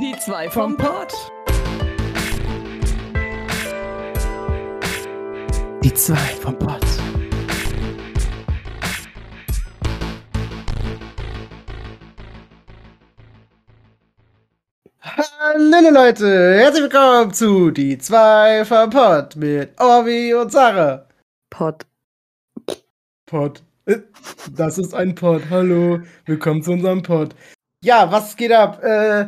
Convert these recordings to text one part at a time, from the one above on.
Die zwei vom Pott. Die zwei vom Pott. Hallo Leute, herzlich willkommen zu Die zwei vom Pott mit Orvi und Sarah. Pott. Pod. Äh, Das ist ein Pod. Hallo, willkommen zu unserem Pod. Ja, was geht ab? Äh,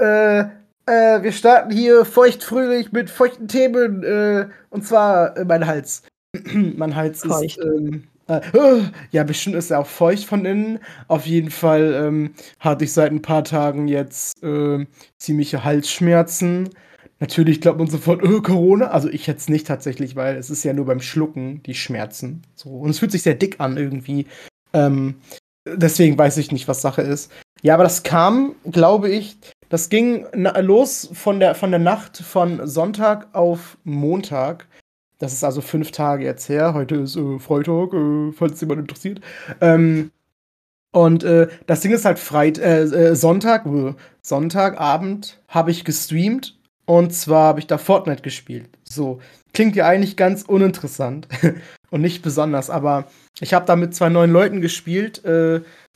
äh, äh, wir starten hier feuchtfröhlich mit feuchten Themen. Äh, und zwar äh, mein Hals. mein Hals Feucht. ist. Ähm, äh, oh, ja, bestimmt ist er auch feucht von innen. Auf jeden Fall ähm, hatte ich seit ein paar Tagen jetzt äh, ziemliche Halsschmerzen. Natürlich glaubt man sofort, oh, Corona. Also ich jetzt nicht tatsächlich, weil es ist ja nur beim Schlucken die Schmerzen. So. Und es fühlt sich sehr dick an irgendwie. Ähm, deswegen weiß ich nicht, was Sache ist. Ja, aber das kam, glaube ich, das ging los von der, von der Nacht von Sonntag auf Montag. Das ist also fünf Tage jetzt her. Heute ist äh, Freitag, äh, falls jemand interessiert. Ähm, und äh, das Ding ist halt Freit äh, äh, Sonntag, äh, Sonntagabend habe ich gestreamt und zwar habe ich da Fortnite gespielt. So, klingt ja eigentlich ganz uninteressant und nicht besonders, aber ich habe da mit zwei neuen Leuten gespielt.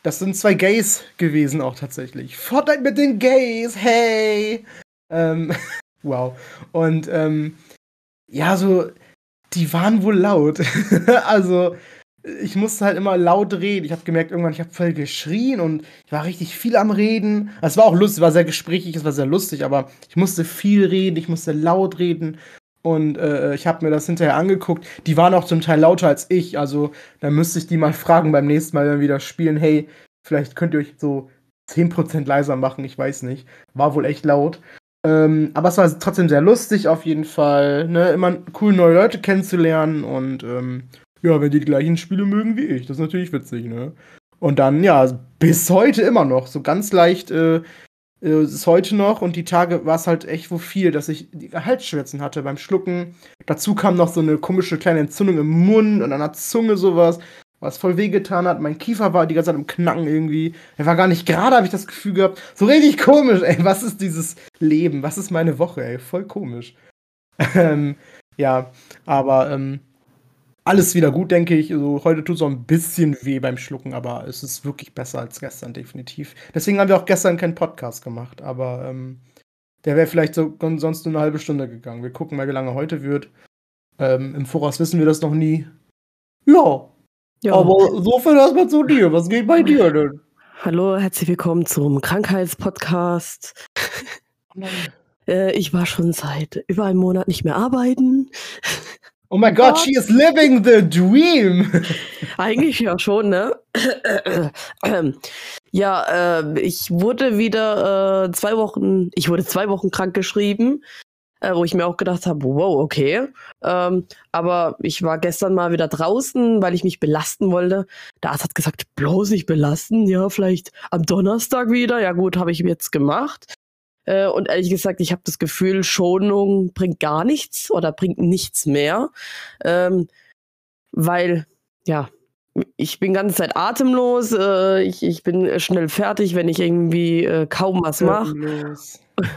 Das sind zwei Gays gewesen auch tatsächlich. Fortnite mit den Gays, hey! Ähm, wow. Und ähm, ja, so, die waren wohl laut. also, ich musste halt immer laut reden. Ich habe gemerkt, irgendwann, ich habe voll geschrien und ich war richtig viel am Reden. Es war auch lustig, war sehr gesprächig, es war sehr lustig, aber ich musste viel reden, ich musste laut reden. Und äh, ich habe mir das hinterher angeguckt. Die waren auch zum Teil lauter als ich. Also, da müsste ich die mal fragen beim nächsten Mal, wenn wir wieder spielen. Hey, vielleicht könnt ihr euch so 10% leiser machen, ich weiß nicht. War wohl echt laut. Ähm, aber es war trotzdem sehr lustig auf jeden Fall. Ne? Immer cool, neue Leute kennenzulernen und ähm, ja, wenn die die gleichen Spiele mögen wie ich, das ist natürlich witzig, ne? Und dann, ja, bis heute immer noch. So ganz leicht äh, äh, ist heute noch und die Tage war es halt echt wo viel, dass ich Halsschmerzen hatte beim Schlucken. Dazu kam noch so eine komische kleine Entzündung im Mund und an der Zunge sowas, was voll wehgetan hat. Mein Kiefer war die ganze Zeit im Knacken irgendwie. Er war gar nicht gerade, habe ich das Gefühl gehabt. So richtig komisch, ey. Was ist dieses Leben? Was ist meine Woche, ey? Voll komisch. ähm, ja, aber ähm, alles wieder gut, denke ich. Also, heute tut es auch ein bisschen weh beim Schlucken, aber es ist wirklich besser als gestern, definitiv. Deswegen haben wir auch gestern keinen Podcast gemacht, aber ähm, der wäre vielleicht so, sonst nur eine halbe Stunde gegangen. Wir gucken mal, wie lange heute wird. Ähm, Im Voraus wissen wir das noch nie. Ja, Ja. aber so viel erstmal zu dir. Was geht bei dir denn? Hallo, herzlich willkommen zum Krankheitspodcast. Äh, ich war schon seit über einem Monat nicht mehr arbeiten. Oh mein Gott, she is living the dream. Eigentlich ja schon, ne? ja, äh, ich wurde wieder äh, zwei Wochen, ich wurde zwei Wochen krank geschrieben, äh, wo ich mir auch gedacht habe, wow, okay. Ähm, aber ich war gestern mal wieder draußen, weil ich mich belasten wollte. Der Arzt hat gesagt, bloß nicht belasten, ja, vielleicht am Donnerstag wieder. Ja gut, habe ich jetzt gemacht. Äh, und ehrlich gesagt, ich habe das Gefühl, Schonung bringt gar nichts oder bringt nichts mehr. Ähm, weil, ja, ich bin ganze Zeit atemlos, äh, ich, ich bin schnell fertig, wenn ich irgendwie äh, kaum was mache.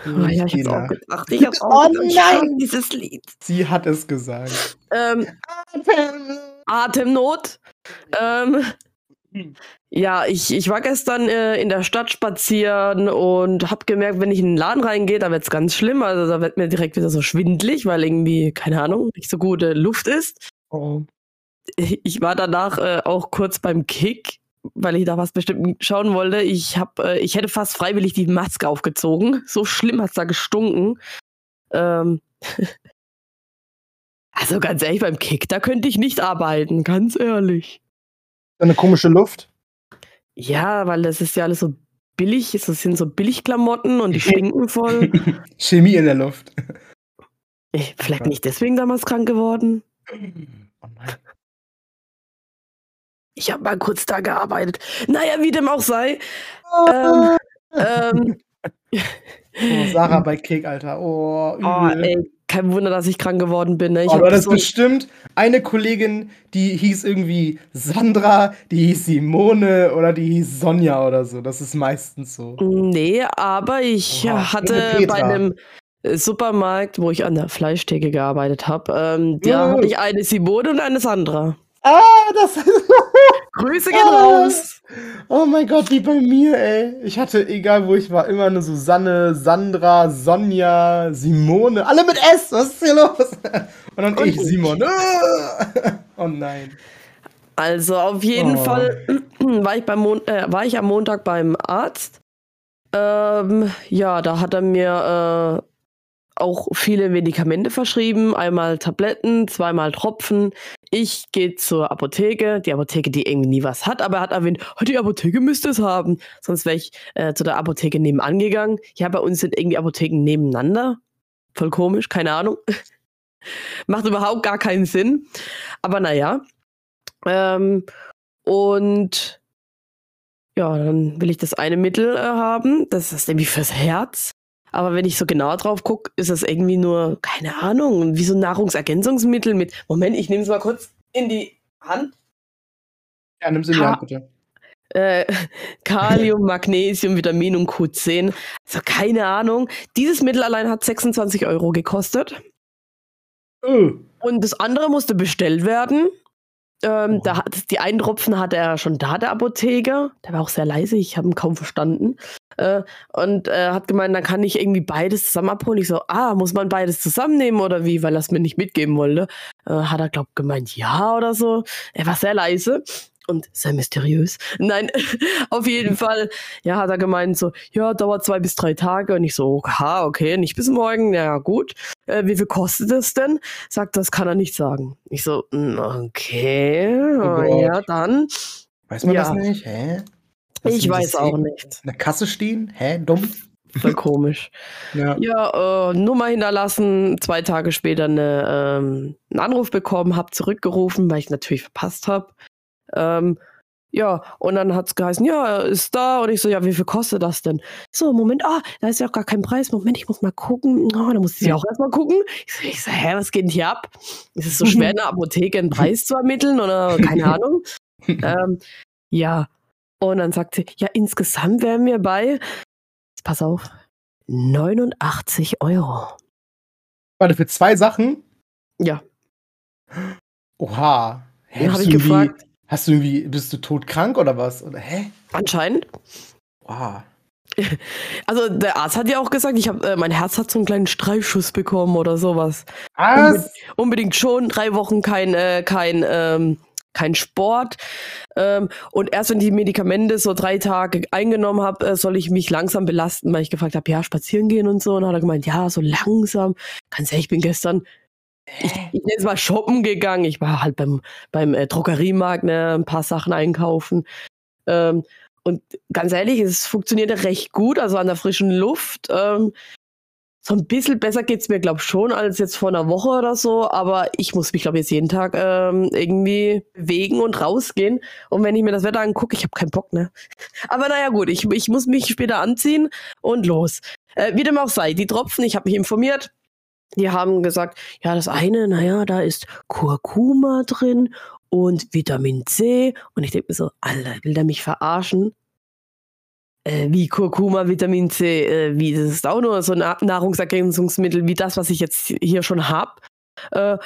Oh, ja, ich hab's auch gedacht. Ich hab's Oh auch gedacht. nein! Schon Dieses Lied. Sie hat es gesagt. Ähm, Atemnot. Ähm, ja, ich, ich war gestern äh, in der Stadt spazieren und hab gemerkt, wenn ich in den Laden reingehe, da wird's ganz schlimm. Also da wird mir direkt wieder so schwindlig, weil irgendwie, keine Ahnung, nicht so gute Luft ist. Oh. Ich war danach äh, auch kurz beim Kick, weil ich da was bestimmt schauen wollte. Ich hab, äh, ich hätte fast freiwillig die Maske aufgezogen. So schlimm hat's da gestunken. Ähm, also ganz ehrlich, beim Kick, da könnte ich nicht arbeiten, ganz ehrlich. Eine komische Luft. Ja, weil das ist ja alles so billig, es sind so Billigklamotten und die stinken voll. Chemie in der Luft. Ich, vielleicht bin ich deswegen damals krank geworden. Oh. Ich habe mal kurz da gearbeitet. Naja, wie dem auch sei. Ähm, ähm, Oh, Sarah bei Kick, Alter. Oh, oh, übel. ey, kein Wunder, dass ich krank geworden bin. Ne? Ich Aber das so bestimmt eine Kollegin, die hieß irgendwie Sandra, die hieß Simone oder die hieß Sonja oder so. Das ist meistens so. Nee, aber ich Oha, hatte bei einem Supermarkt, wo ich an der Fleischtheke gearbeitet habe, ähm, da Uh. hatte ich eine Simone und eine Sandra. Ah, das ist. Grüße gehen Ah. raus. Oh mein Gott, wie bei mir, ey. Ich hatte, egal wo ich war, immer eine Susanne, Sandra, Sonja, Simone. Alle mit S. Was ist hier los? Und dann Und ich. Simon. Ah. Oh nein. Also auf jeden Oh. Fall war ich, beim Mon äh, war ich am Montag beim Arzt. Ähm, ja, da hat er mir äh, auch viele Medikamente verschrieben. Einmal Tabletten, zweimal Tropfen. Ich gehe zur Apotheke, die Apotheke, die irgendwie nie was hat, aber er hat erwähnt, oh, die Apotheke müsste es haben. Sonst wäre ich äh, zu der Apotheke nebenan gegangen. Ja, bei uns sind irgendwie Apotheken nebeneinander. Voll komisch, keine Ahnung. Macht überhaupt gar keinen Sinn. Aber naja. Ähm, und ja, dann will ich das eine Mittel äh, haben. Das ist irgendwie fürs Herz. Aber wenn ich so genau drauf gucke, ist das irgendwie nur, keine Ahnung, wie so ein Nahrungsergänzungsmittel mit. Moment, ich nehme es mal kurz in die Hand. Ja, nimm's in die Hand, bitte. Äh, Kalium, Magnesium, Vitamin und Q10. Also keine Ahnung. Dieses Mittel allein hat 26 Euro gekostet. Oh. Und das andere musste bestellt werden. Ähm, Oh. da hat, die einen Tropfen hatte er schon da, der Apotheker. Der war auch sehr leise, ich habe ihn kaum verstanden. Äh, und äh, hat gemeint, dann kann ich irgendwie beides zusammen abholen. Ich so, ah, muss man beides zusammennehmen oder wie? Weil er es mir nicht mitgeben wollte. Äh, hat er, glaub gemeint, ja oder so. Er war sehr leise und sehr mysteriös. Nein, auf jeden Fall, ja, hat er gemeint so, ja, dauert zwei bis drei Tage. Und ich so, ha, okay, nicht bis morgen, ja gut. Äh, wie viel kostet das denn? Sagt, das kann er nicht sagen. Ich so, "Mm, okay, Oh ja, dann. Weiß man Ja. das nicht? Hä? Ich weiß auch in nicht. der Kasse stehen? Hä? Dumm? Voll komisch. Ja. Ja, äh, Nummer hinterlassen, zwei Tage später eine, ähm, einen Anruf bekommen, hab zurückgerufen, weil ich natürlich verpasst habe. Ähm, ja, und dann hat's geheißen, ja, er ist da. Und ich so, ja, wie viel kostet das denn? So, Moment, ah, da ist ja auch gar kein Preis. Moment, ich muss mal gucken. Oh, da muss ich auch erstmal gucken. Ich so, ich so, hä, was geht denn hier ab? Ist es so schwer, in der Apotheke einen Preis zu ermitteln oder keine Ahnung? ähm, ja, und dann sagt sie, ja, insgesamt wären wir bei, pass auf, 89 Euro. Warte, für zwei Sachen? Ja, Oha. Hä, dann habe ich gefragt, Hast du irgendwie, bist du todkrank oder was? Oder hä? anscheinend. Wow. Also der Arzt hat ja auch gesagt, ich hab, äh, mein Herz hat so einen kleinen Streifschuss bekommen oder sowas. Was? Unbedingt schon, drei Wochen kein, äh, kein, ähm, kein Sport. Ähm, und erst wenn die Medikamente so drei Tage eingenommen habe, äh, soll ich mich langsam belasten, weil ich gefragt habe, ja, spazieren gehen und so. Und hat er gemeint, ja, so langsam. Ganz ehrlich, ich bin gestern, ich, ich nenne es mal shoppen gegangen. Ich war halt beim, beim äh, Drogeriemarkt, ne, ein paar Sachen einkaufen. Ähm, und ganz ehrlich, es funktionierte recht gut, also an der frischen Luft. Ähm, so ein bisschen besser geht's mir, glaube ich, schon als jetzt vor einer Woche oder so. Aber ich muss mich, glaube ich, jetzt jeden Tag ähm, irgendwie bewegen und rausgehen. Und wenn ich mir das Wetter angucke, ich habe keinen Bock, ne? Aber naja, gut, ich, ich muss mich später anziehen und los. Äh, wie dem auch sei, die Tropfen, ich habe mich informiert. Die haben gesagt, ja, das eine, naja, da ist Kurkuma drin und Vitamin C. Und ich denke mir so, Alter, will der mich verarschen? Äh, wie Kurkuma, Vitamin C, äh, wie, das ist auch nur so ein Na- Nahrungsergänzungsmittel wie das, was ich jetzt hier schon hab. Äh,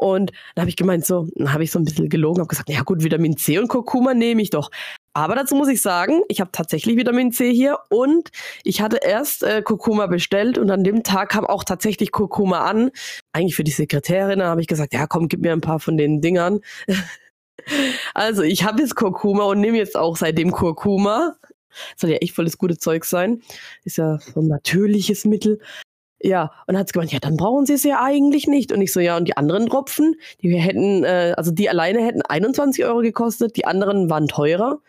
und dann habe ich gemeint, so, dann habe ich so ein bisschen gelogen, habe gesagt, ja gut, Vitamin C und Kurkuma nehme ich doch. Aber dazu muss ich sagen, ich habe tatsächlich Vitamin C hier und ich hatte erst äh, Kurkuma bestellt und an dem Tag kam auch tatsächlich Kurkuma an. Eigentlich für die Sekretärin, da habe ich gesagt, ja komm, gib mir ein paar von den Dingern. also ich habe jetzt Kurkuma und nehme jetzt auch seitdem Kurkuma. Soll ja echt voll das gute Zeug sein. Ist ja so ein natürliches Mittel. Ja, und hat sie gemeint, ja, dann brauchen sie es ja eigentlich nicht. Und ich so, ja, und die anderen Tropfen, die hätten, äh, also die alleine hätten 21 Euro gekostet, die anderen waren teurer.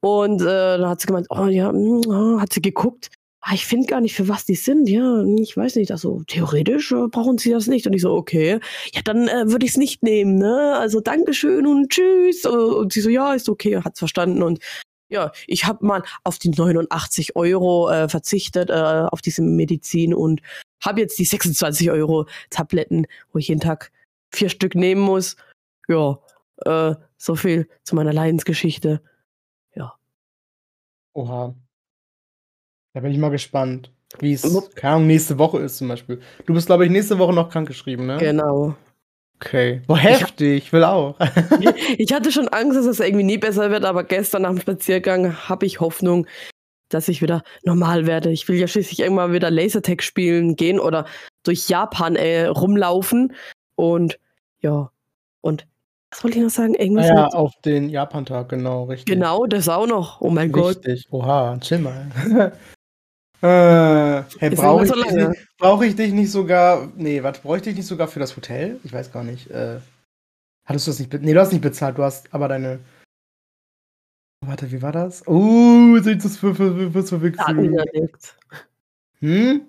Und äh, dann hat sie gemeint, oh ja, mm, oh, hat sie geguckt, ah, ich finde gar nicht, für was die sind. Ja, ich weiß nicht, also theoretisch äh, brauchen sie das nicht. Und ich so, okay, ja, dann äh, würde ich es nicht nehmen, ne? Also Dankeschön und tschüss. Und sie so, ja, ist okay, hat's verstanden. Und ja, ich habe mal auf die 89 Euro äh, verzichtet, äh, auf diese Medizin und habe jetzt die 26 Euro Tabletten, wo ich jeden Tag vier Stück nehmen muss. Ja, äh, so viel zu meiner Leidensgeschichte. Ja. Oha. Da bin ich mal gespannt, wie es, keine Ahnung, nächste Woche ist zum Beispiel. Du bist, glaube ich, nächste Woche noch krankgeschrieben, ne? Genau. Okay. Boah, heftig, ich will auch. ich hatte schon Angst, dass es irgendwie nie besser wird, aber gestern nach dem Spaziergang habe ich Hoffnung, dass ich wieder normal werde. Ich will ja schließlich irgendwann wieder Lasertag spielen gehen oder durch Japan äh, rumlaufen. Und ja, und was wollte ich noch sagen? Irgendwas ah ja, auf den Japan-Tag, genau, richtig. Genau, das auch noch. Oh mein richtig. Gott. Richtig, oha, chill mal. äh, hey, brauche ich, so dich, brauch ich dich nicht sogar. Nee, warte, brauche ich dich nicht sogar für das Hotel? Ich weiß gar nicht. Äh, hattest du das nicht bezahlt? Nee, du hast nicht bezahlt, du hast aber deine. Warte, wie war das? Oh, sind das für, für, für, für Hm?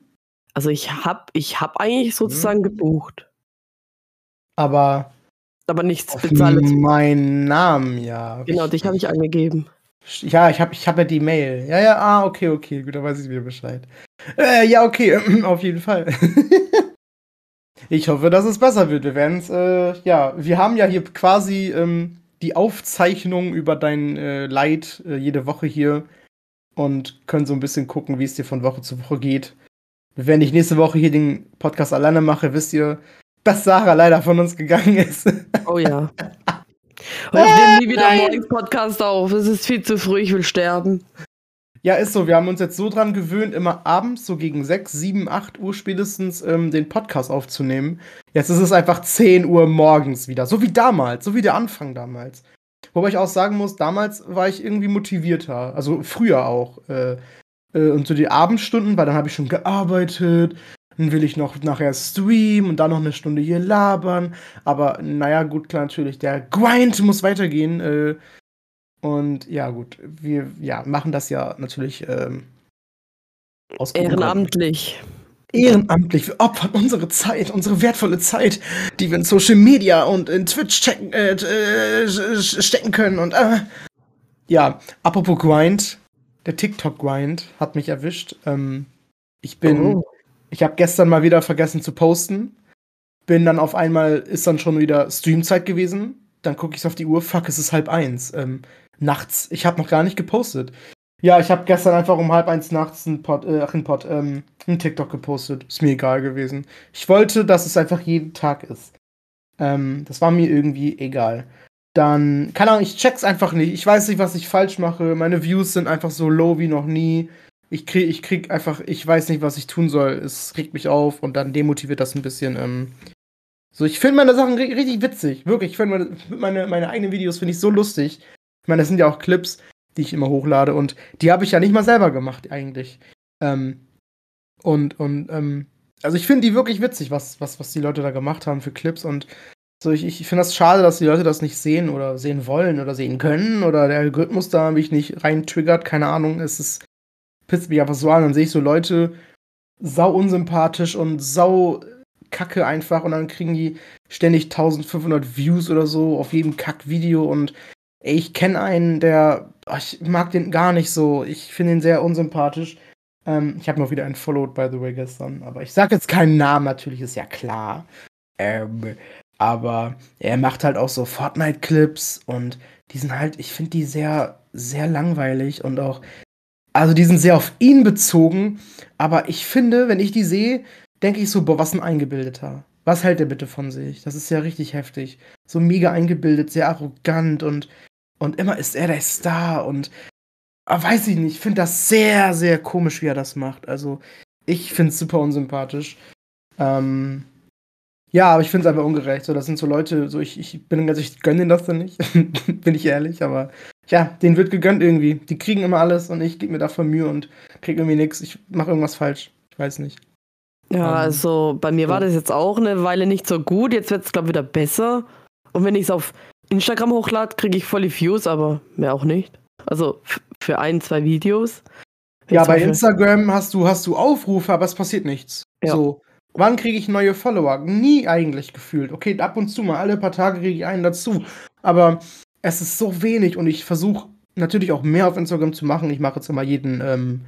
Also ich hab, ich hab eigentlich sozusagen hm. gebucht. Aber aber nichts bezahlt. Mein Namen, ja. Genau, dich habe ich angegeben. Ja, ich habe ich hab ja die Mail. Ja, ja, ah, okay, okay, gut, dann weiß ich wieder Bescheid. Äh, ja, okay, auf jeden Fall. ich hoffe, dass es besser wird. Wir werden es, äh, ja, wir haben ja hier quasi ähm, die Aufzeichnung über dein äh, Leid äh, jede Woche hier und können so ein bisschen gucken, wie es dir von Woche zu Woche geht. Wenn ich nächste Woche hier den Podcast alleine mache, wisst ihr, dass Sarah leider von uns gegangen ist. Oh ja. Und ich nehme nie wieder einen Podcast auf. Es ist viel zu früh, ich will sterben. Ja, ist so. Wir haben uns jetzt so dran gewöhnt, immer abends, so gegen 6, 7, 8 Uhr spätestens, ähm, den Podcast aufzunehmen. Jetzt ist es einfach 10 Uhr morgens wieder. So wie damals, so wie der Anfang damals. Wobei ich auch sagen muss, damals war ich irgendwie motivierter. Also früher auch. Äh, äh, und so die Abendstunden, weil dann habe ich schon gearbeitet, dann will ich noch nachher streamen und dann noch eine Stunde hier labern. Aber naja, gut, klar, natürlich, der Grind muss weitergehen. Äh, und ja, gut, wir ja, machen das ja natürlich ähm, aus Ehrenamtlich. Ehrenamtlich. Wir opfern unsere Zeit, unsere wertvolle Zeit, die wir in Social Media und in Twitch checken, äh, äh, stecken können. Und äh, ja, apropos Grind, der TikTok-Grind hat mich erwischt. Ähm, ich bin. Oh ich habe gestern mal wieder vergessen zu posten. Bin dann auf einmal, ist dann schon wieder Streamzeit gewesen. Dann gucke ich auf die Uhr, fuck, es ist halb eins. Ähm, nachts. Ich habe noch gar nicht gepostet. Ja, ich habe gestern einfach um halb eins nachts einen Pod, äh, einen Pod, ähm, einen TikTok gepostet. Ist mir egal gewesen. Ich wollte, dass es einfach jeden Tag ist. Ähm, das war mir irgendwie egal. Dann, keine Ahnung, ich check's einfach nicht. Ich weiß nicht, was ich falsch mache. Meine Views sind einfach so low wie noch nie ich krieg, ich krieg einfach, ich weiß nicht, was ich tun soll. Es regt mich auf und dann demotiviert das ein bisschen. Ähm, so, ich finde meine Sachen richtig witzig. Wirklich, ich finde meine, meine, meine eigenen Videos finde ich so lustig. Ich meine, das sind ja auch Clips, die ich immer hochlade und die habe ich ja nicht mal selber gemacht, eigentlich. Ähm, und, und, ähm, also ich finde die wirklich witzig, was, was, was die Leute da gemacht haben für Clips und so, ich, ich finde das schade, dass die Leute das nicht sehen oder sehen wollen oder sehen können oder der Algorithmus da mich nicht rein triggert, keine Ahnung. Es ist, pisst mich einfach so an. Dann sehe ich so Leute sau unsympathisch und sau kacke einfach und dann kriegen die ständig 1500 Views oder so auf jedem Kack-Video und ey, ich kenne einen, der, oh, ich mag den gar nicht so. Ich finde ihn sehr unsympathisch. Ähm, ich habe noch wieder einen followed, by the way, gestern. Aber ich sage jetzt keinen Namen, natürlich ist ja klar. Ähm, aber er macht halt auch so Fortnite-Clips und die sind halt, ich finde die sehr, sehr langweilig und auch also die sind sehr auf ihn bezogen, aber ich finde, wenn ich die sehe, denke ich so, boah, was ein Eingebildeter. Was hält der bitte von sich? Das ist ja richtig heftig. So mega eingebildet, sehr arrogant und, und immer ist er der Star und ah, weiß ich nicht, ich finde das sehr, sehr komisch, wie er das macht. Also, ich finde es super unsympathisch. Ähm, ja, aber ich finde es einfach ungerecht. So, das sind so Leute, so ich, ich bin also ich gönne denen das dann nicht, bin ich ehrlich, aber ja, denen wird gegönnt irgendwie. Die kriegen immer alles und ich gebe mir dafür Mühe und kriege irgendwie nichts. Ich mache irgendwas falsch. Ich weiß nicht. Ja, um, also bei mir so. war das jetzt auch eine Weile nicht so gut. Jetzt wird es, glaube ich, wieder besser. Und wenn ich es auf Instagram hochlade, kriege ich voll die Views, aber mehr auch nicht. Also für ein, zwei Videos. Ja, bei Instagram hast du, hast du Aufrufe, aber es passiert nichts. Ja. So. Wann kriege ich neue Follower? Nie eigentlich gefühlt. Okay, ab und zu mal, alle paar Tage kriege ich einen dazu. Aber es ist so wenig und ich versuche natürlich auch mehr auf Instagram zu machen. Ich mache jetzt immer jeden ähm,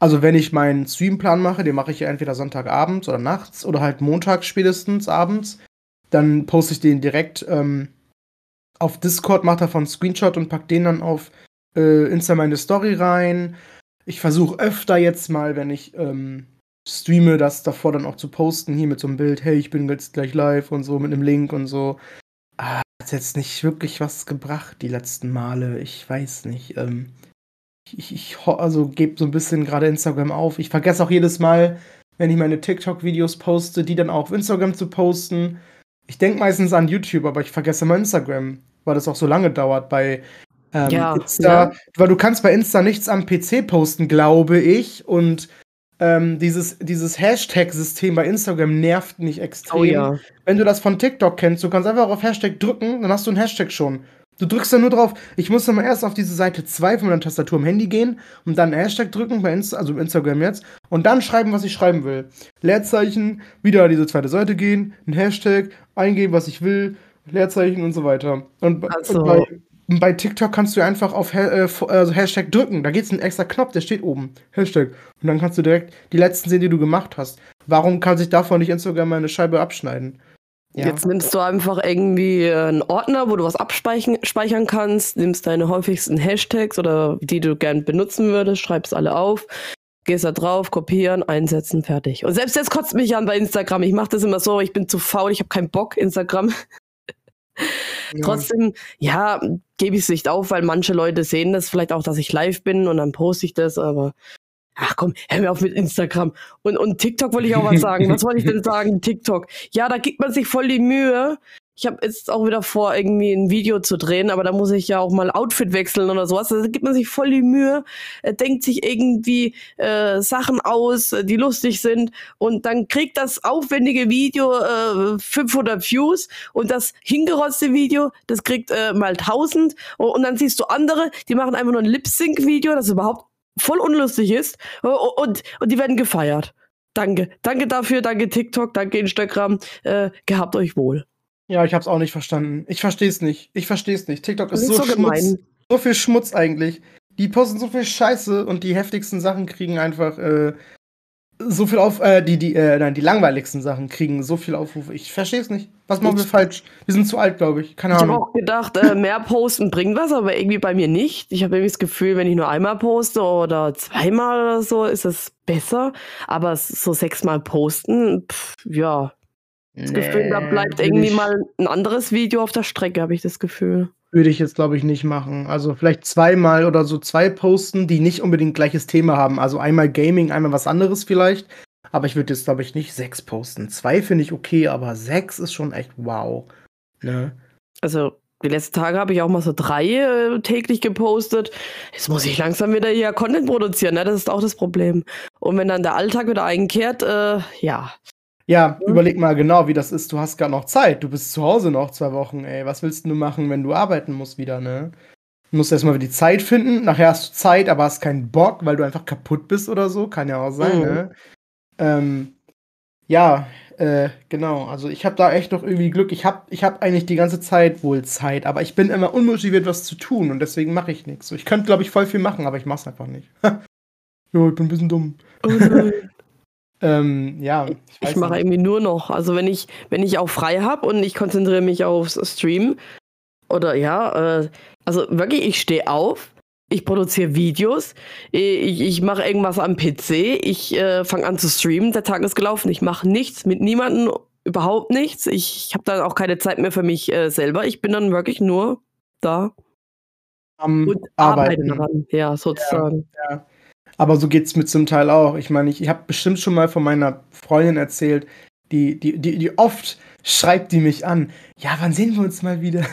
Also wenn ich meinen Streamplan mache, den mache ich ja entweder Sonntagabends oder nachts oder halt Montag spätestens abends. Dann poste ich den direkt ähm, auf Discord, mache davon einen Screenshot und pack den dann auf äh, Insta meine Story rein. Ich versuche öfter jetzt mal, wenn ich ähm, streame, das davor dann auch zu posten, hier mit so einem Bild, hey, ich bin jetzt gleich live und so, mit einem Link und so. Ah, hat jetzt nicht wirklich was gebracht, die letzten Male. Ich weiß nicht. Ähm, ich, ich also gebe so ein bisschen gerade Instagram auf. Ich vergesse auch jedes Mal, wenn ich meine TikTok-Videos poste, die dann auch auf Instagram zu posten. Ich denke meistens an YouTube, aber ich vergesse mal Instagram, weil das auch so lange dauert bei ähm, ja, Insta. Ja. Weil du kannst bei Insta nichts am PC posten, glaube ich. Und ähm, dieses, dieses Hashtag-System bei Instagram nervt mich extrem. Oh, ja. Wenn du das von TikTok kennst, du kannst einfach auf Hashtag drücken, dann hast du einen Hashtag schon. Du drückst dann nur drauf. Ich muss dann mal erst auf diese Seite 2 von meiner Tastatur im Handy gehen und dann einen Hashtag drücken, bei Insta, also Instagram jetzt, und dann schreiben, was ich schreiben will. Leerzeichen, wieder diese zweite Seite gehen, ein Hashtag, eingeben, was ich will, Leerzeichen und so weiter. Und, also. und bei, bei TikTok kannst du einfach auf äh, also Hashtag drücken. Da geht es einen extra Knopf, der steht oben. Hashtag. Und dann kannst du direkt die letzten sehen, die du gemacht hast. Warum kann sich davon nicht Instagram mal eine Scheibe abschneiden? Ja. Jetzt nimmst du einfach irgendwie einen Ordner, wo du was abspeichern kannst, nimmst deine häufigsten Hashtags oder die du gern benutzen würdest, schreibst alle auf, gehst da drauf, kopieren, einsetzen, fertig. Und selbst jetzt kotzt mich an bei Instagram. Ich mache das immer so, ich bin zu faul, ich habe keinen Bock, Instagram. Ja. Trotzdem, ja, gebe ich es nicht auf, weil manche Leute sehen das vielleicht auch, dass ich live bin und dann poste ich das, aber ach komm, hör mir auf mit Instagram. Und, und TikTok wollte ich auch was sagen. Was wollte ich denn sagen? TikTok. Ja, da gibt man sich voll die Mühe, ich habe jetzt auch wieder vor, irgendwie ein Video zu drehen, aber da muss ich ja auch mal Outfit wechseln oder sowas. Da gibt man sich voll die Mühe, äh, denkt sich irgendwie äh, Sachen aus, äh, die lustig sind und dann kriegt das aufwendige Video äh, 500 Views und das hingerotzte Video, das kriegt äh, mal 1000 und dann siehst du andere, die machen einfach nur ein Lip-Sync-Video, das überhaupt voll unlustig ist und, und die werden gefeiert. Danke. Danke dafür, danke TikTok, danke Instagram. Äh, gehabt euch wohl. Ja, ich hab's auch nicht verstanden. Ich versteh's nicht. Ich versteh's nicht. TikTok ist, ist so, so Schmutz. So viel Schmutz eigentlich. Die posten so viel Scheiße und die heftigsten Sachen kriegen einfach äh, so viel auf. Äh, die, die, äh, nein, die langweiligsten Sachen kriegen so viel Aufrufe. Ich versteh's nicht. Was machen wir falsch? Wir sind zu alt, glaube ich. Keine Ahnung. Ich habe auch gedacht, äh, mehr posten bringt was, aber irgendwie bei mir nicht. Ich habe irgendwie das Gefühl, wenn ich nur einmal poste oder zweimal oder so, ist es besser. Aber so sechsmal posten, pff, ja, das nee, Gefühl, da bleibt irgendwie ich, mal ein anderes Video auf der Strecke, habe ich das Gefühl. Würde ich jetzt, glaube ich, nicht machen. Also vielleicht zweimal oder so zwei posten, die nicht unbedingt gleiches Thema haben. Also einmal Gaming, einmal was anderes vielleicht. Aber ich würde jetzt, glaube ich, nicht sechs posten. Zwei finde ich okay, aber sechs ist schon echt wow. Ne? Also die letzten Tage habe ich auch mal so drei äh, täglich gepostet. Jetzt muss ich langsam wieder hier Content produzieren, ne? Das ist auch das Problem. Und wenn dann der Alltag wieder einkehrt, äh, ja, ja, mhm. überleg mal genau, wie das ist. Du hast gar noch Zeit. Du bist zu Hause noch zwei Wochen, ey. Was willst du machen, wenn du arbeiten musst wieder, ne? Du musst erstmal wieder die Zeit finden. Nachher hast du Zeit, aber hast keinen Bock, weil du einfach kaputt bist oder so. Kann ja auch sein, mhm. ne? Ähm, ja, äh, genau. Also ich habe da echt noch irgendwie Glück. Ich habe ich hab eigentlich die ganze Zeit wohl Zeit, aber ich bin immer unmotiviert, was zu tun und deswegen mache ich nichts. So, ich könnte, glaube ich, voll viel machen, aber ich mach's einfach nicht. ja, ich bin ein bisschen dumm. Oh Ähm, ja. Ich, ich mache irgendwie nur noch. Also wenn ich, wenn ich auch frei habe und ich konzentriere mich aufs Stream oder ja, äh, also wirklich, ich stehe auf, ich produziere Videos, ich, ich mache irgendwas am PC, ich äh, fange an zu streamen, der Tag ist gelaufen, ich mache nichts mit niemandem, überhaupt nichts. Ich, ich habe dann auch keine Zeit mehr für mich äh, selber. Ich bin dann wirklich nur da. Am und arbeiten. daran, ja, sozusagen. Ja, ja. Aber so geht es mir zum Teil auch. Ich meine, ich, ich habe bestimmt schon mal von meiner Freundin erzählt, die, die, die, die oft schreibt die mich an. Ja, wann sehen wir uns mal wieder?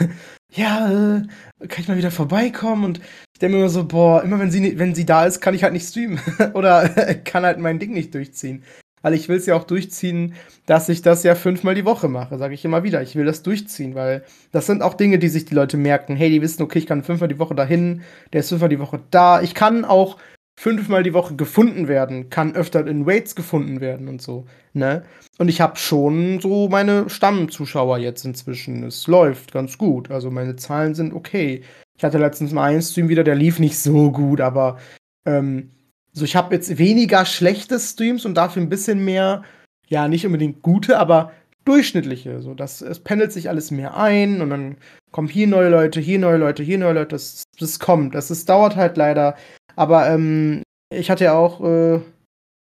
Ja, äh, kann ich mal wieder vorbeikommen? Und ich denke mir immer so, boah, immer wenn sie, wenn sie da ist, kann ich halt nicht streamen. Oder kann halt mein Ding nicht durchziehen. Weil ich will es ja auch durchziehen, dass ich das ja fünfmal die Woche mache, sage ich immer wieder. Ich will das durchziehen, weil das sind auch Dinge, die sich die Leute merken. Hey, die wissen, okay, ich kann fünfmal die Woche dahin, der ist fünfmal die Woche da. Ich kann auch fünfmal die Woche gefunden werden, kann öfter in Waits gefunden werden und so, ne? Und ich habe schon so meine Stammzuschauer jetzt inzwischen. Es läuft ganz gut. Also meine Zahlen sind okay. Ich hatte letztens mal einen Stream wieder, der lief nicht so gut, aber ähm, So, ich habe jetzt weniger schlechte Streams und dafür ein bisschen mehr, ja, nicht unbedingt gute, aber durchschnittliche. So, das, es pendelt sich alles mehr ein und dann kommen hier neue Leute, hier neue Leute, hier neue Leute. Das, das kommt. Das, das dauert halt leider. Aber ähm, ich hatte ja auch, äh,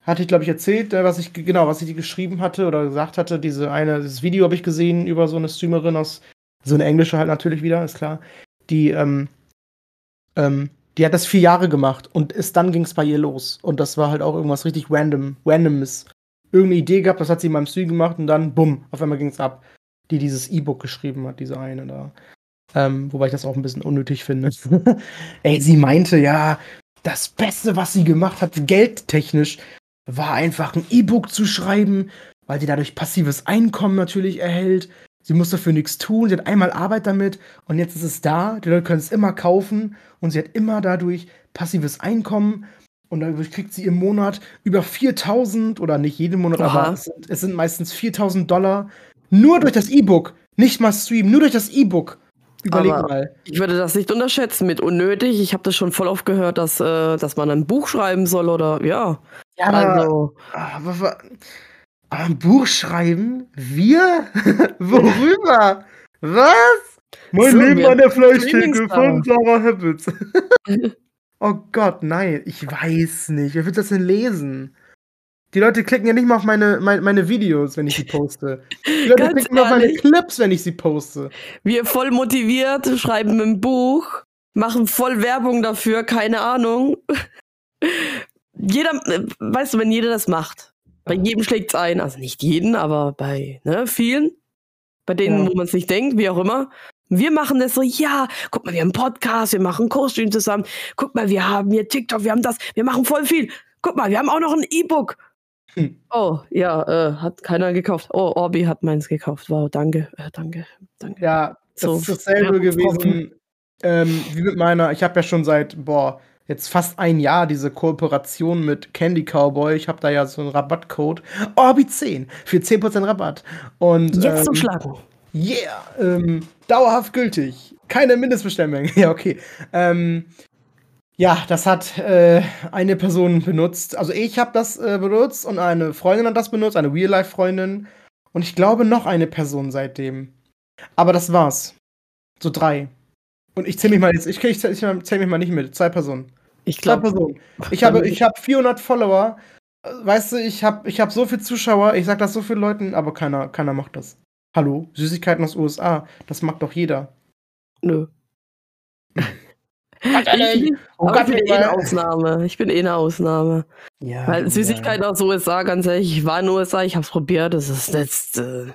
hatte ich glaube ich erzählt, äh, was ich genau, was ich geschrieben hatte oder gesagt hatte. Diese eine, dieses Video habe ich gesehen über so eine Streamerin aus, so eine englische halt natürlich wieder, ist klar. Die, ähm, ähm, die hat das vier Jahre gemacht und ist, dann ging es bei ihr los. Und das war halt auch irgendwas richtig random, randomes. Irgendeine Idee gehabt, das hat sie in meinem Stream gemacht und dann, bumm, auf einmal ging es ab. Die dieses E-Book geschrieben hat, diese eine da. Ähm, wobei ich das auch ein bisschen unnötig finde. Ey, sie meinte, ja, das Beste, was sie gemacht hat, geldtechnisch, war einfach ein E-Book zu schreiben, weil sie dadurch passives Einkommen natürlich erhält. Sie muss dafür nichts tun, sie hat einmal Arbeit damit und jetzt ist es da. Die Leute können es immer kaufen und sie hat immer dadurch passives Einkommen und dadurch kriegt sie im Monat über 4000 oder nicht jeden Monat, Aha. aber es sind, es sind meistens 4000 Dollar nur durch das E-Book. Nicht mal Stream, nur durch das E-Book. Überleg Aber mal. Ich würde das nicht unterschätzen mit unnötig. Ich habe das schon voll oft gehört, dass, äh, dass man ein Buch schreiben soll oder ja. Ja, also. aber, aber, ein Buch schreiben? Wir? Worüber? Was? Mein so, Leben an der Fleischtheke von Sarah Habits. oh Gott, nein, ich weiß nicht. Wer wird das denn lesen? Die Leute klicken ja nicht mal auf meine, meine, meine Videos, wenn ich sie poste. Die Leute klicken nur auf meine Clips, wenn ich sie poste. Wir voll motiviert, schreiben ein Buch, machen voll Werbung dafür, keine Ahnung. jeder, weißt du, wenn jeder das macht, bei jedem schlägt es ein, also nicht jeden, aber bei ne, vielen, bei denen, ja. wo man es nicht denkt, wie auch immer. Wir machen das so, ja, guck mal, wir haben einen Podcast, wir machen Co-Stream zusammen, guck mal, wir haben hier TikTok, wir haben das, wir machen voll viel. Guck mal, wir haben auch noch ein E-Book. Hm. Oh, ja, äh, hat keiner gekauft. Oh, Orbi hat meins gekauft. Wow, danke, äh, danke, danke. Ja, das so, ist dasselbe ja, gewesen ähm, wie mit meiner. Ich habe ja schon seit, boah, jetzt fast ein Jahr diese Kooperation mit Candy Cowboy. Ich habe da ja so einen Rabattcode. Orbi10 für 10% Rabatt. Und, jetzt ähm, zum Schlagen. Yeah, ähm, dauerhaft gültig. Keine Mindestbestellmenge. ja, okay. Ähm, ja, das hat äh, eine Person benutzt. Also ich habe das äh, benutzt und eine Freundin hat das benutzt, eine Real-Life-Freundin. Und ich glaube noch eine Person seitdem. Aber das war's. So drei. Und ich zähle mich mal jetzt, ich, ich, zähle mich mal nicht mit. Zwei Personen. Ich glaube. Zwei Personen. Ich habe, ich habe 400 Follower. Weißt du, ich habe, ich habe so viele Zuschauer. Ich sag das so vielen Leuten, aber keiner, keiner macht das. Hallo, Süßigkeiten aus USA. Das macht doch jeder. Nö. Ich, oh Gott, ich bin eh eine Ausnahme. Ich bin eh eine Ausnahme. Ja, Weil Süßigkeiten ja. aus den USA, ganz ehrlich, ich war in den USA, ich hab's probiert. Das ist jetzt. Äh,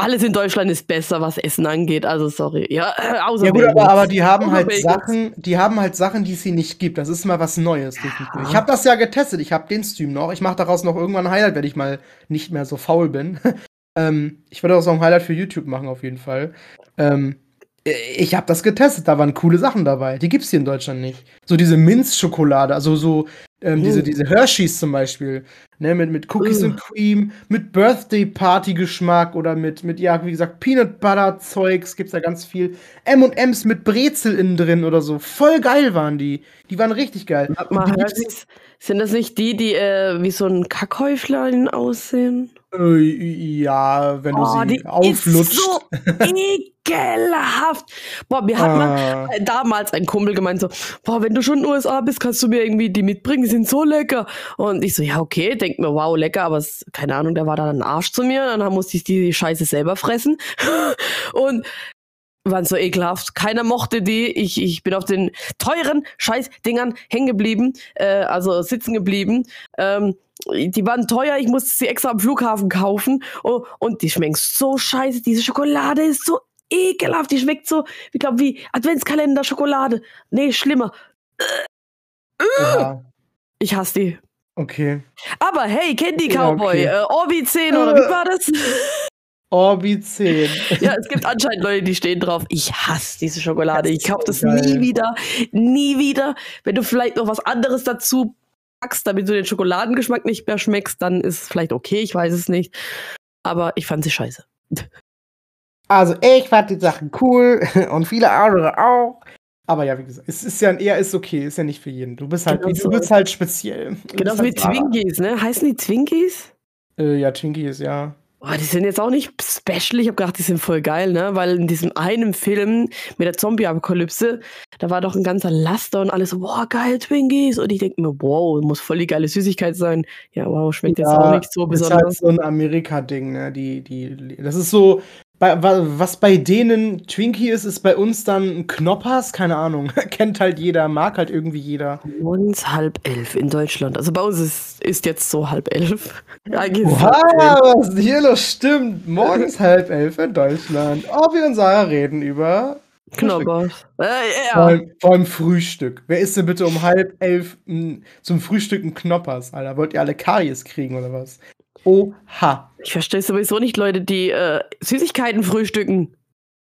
alles in Deutschland ist besser, was Essen angeht. Also sorry. Ja, äh, außer ja gut, aber, aber, die haben halt Sachen, die haben halt Sachen, die es hier nicht gibt. Das ist mal was Neues. Ja. Ich habe das ja getestet. Ich habe den Stream noch. Ich mache daraus noch irgendwann ein Highlight, wenn ich mal nicht mehr so faul bin. ähm, ich werde daraus noch ein Highlight für YouTube machen auf jeden Fall. Ähm, ich habe das getestet, da waren coole Sachen dabei. Die gibt's hier in Deutschland nicht. So diese Minzschokolade, also so ähm, oh. diese, diese Hershey's zum Beispiel, ne, mit, mit Cookies oh. und Cream, mit Birthday Party Geschmack oder mit, mit, ja, wie gesagt, Peanut Butter Zeugs, gibt's da ganz viel. M&M's mit Brezel innen drin oder so. Voll geil waren die. Die waren richtig geil. Mal, sind das nicht die, die äh, wie so ein Kackhäuflein aussehen? Äh, ja, wenn du oh, sie auflutscht. Ist so ekelhaft. Boah, mir hat ah. mal damals ein Kumpel gemeint so, boah, wenn du schon in den USA bist, kannst du mir irgendwie die mitbringen, die sind so lecker. Und ich so, ja, okay, denk mir, wow, lecker, aber es, keine Ahnung, der war da ein Arsch zu mir, dann musste ich die Scheiße selber fressen. Und waren so ekelhaft. Keiner mochte die. Ich, ich bin auf den teuren Scheißdingern hängen geblieben, äh, also sitzen geblieben. Ähm, die waren teuer, ich musste sie extra am Flughafen kaufen. Oh, und die schmecken so scheiße. Diese Schokolade ist so ekelhaft. Die schmeckt so, ich glaube, wie Adventskalender Schokolade. Nee, schlimmer. Ja. Ich hasse die. Okay. Aber hey, Candy Cowboy, ja, okay. äh, Orbi 10 oder wie war das? Orbi 10. Ja, es gibt anscheinend Leute, die stehen drauf. Ich hasse diese Schokolade. Ich kaufe das nie wieder. Nie wieder. Wenn du vielleicht noch was anderes dazu packst, damit du den Schokoladengeschmack nicht mehr schmeckst, dann ist es vielleicht okay. Ich weiß es nicht. Aber ich fand sie scheiße. Also, ich fand die Sachen cool und viele andere auch. Aber ja, wie gesagt, es ist ja eher ist okay, ist ja nicht für jeden. Du bist halt, Genau du so. bist halt speziell. Genau wie halt. Twinkies, ne? Heißen die Twinkies? Äh, ja, Twinkies, ja. Boah, die sind jetzt auch nicht special. Ich habe gedacht, die sind voll geil, ne? Weil in diesem einen Film mit der Zombie-Apokalypse, da war doch ein ganzer Laster und alles boah, geil, Twinkies. Und ich denke mir, wow, muss voll die geile Süßigkeit sein. Ja, wow, schmeckt jetzt auch nicht so ist halt besonders. so ein Amerika-Ding, ne? Die, die, das ist so, bei, wa- was bei denen Twinkie ist, ist bei uns dann ein Knoppers, keine Ahnung. Kennt halt jeder, mag halt irgendwie jeder. Morgens halb elf in Deutschland. Also bei uns ist, ist jetzt so halb elf. Oha, was hier los stimmt. Morgens halb elf in Deutschland. Auch wir und Sarah reden über Knoppers. Äh, Vor ja. allem, vor allem Frühstück. Wer isst denn bitte um halb elf m, zum Frühstück ein Knoppers, Alter? Wollt ihr alle Karies kriegen oder was? Oha. Ich verstehe sowieso nicht Leute, die äh, Süßigkeiten frühstücken.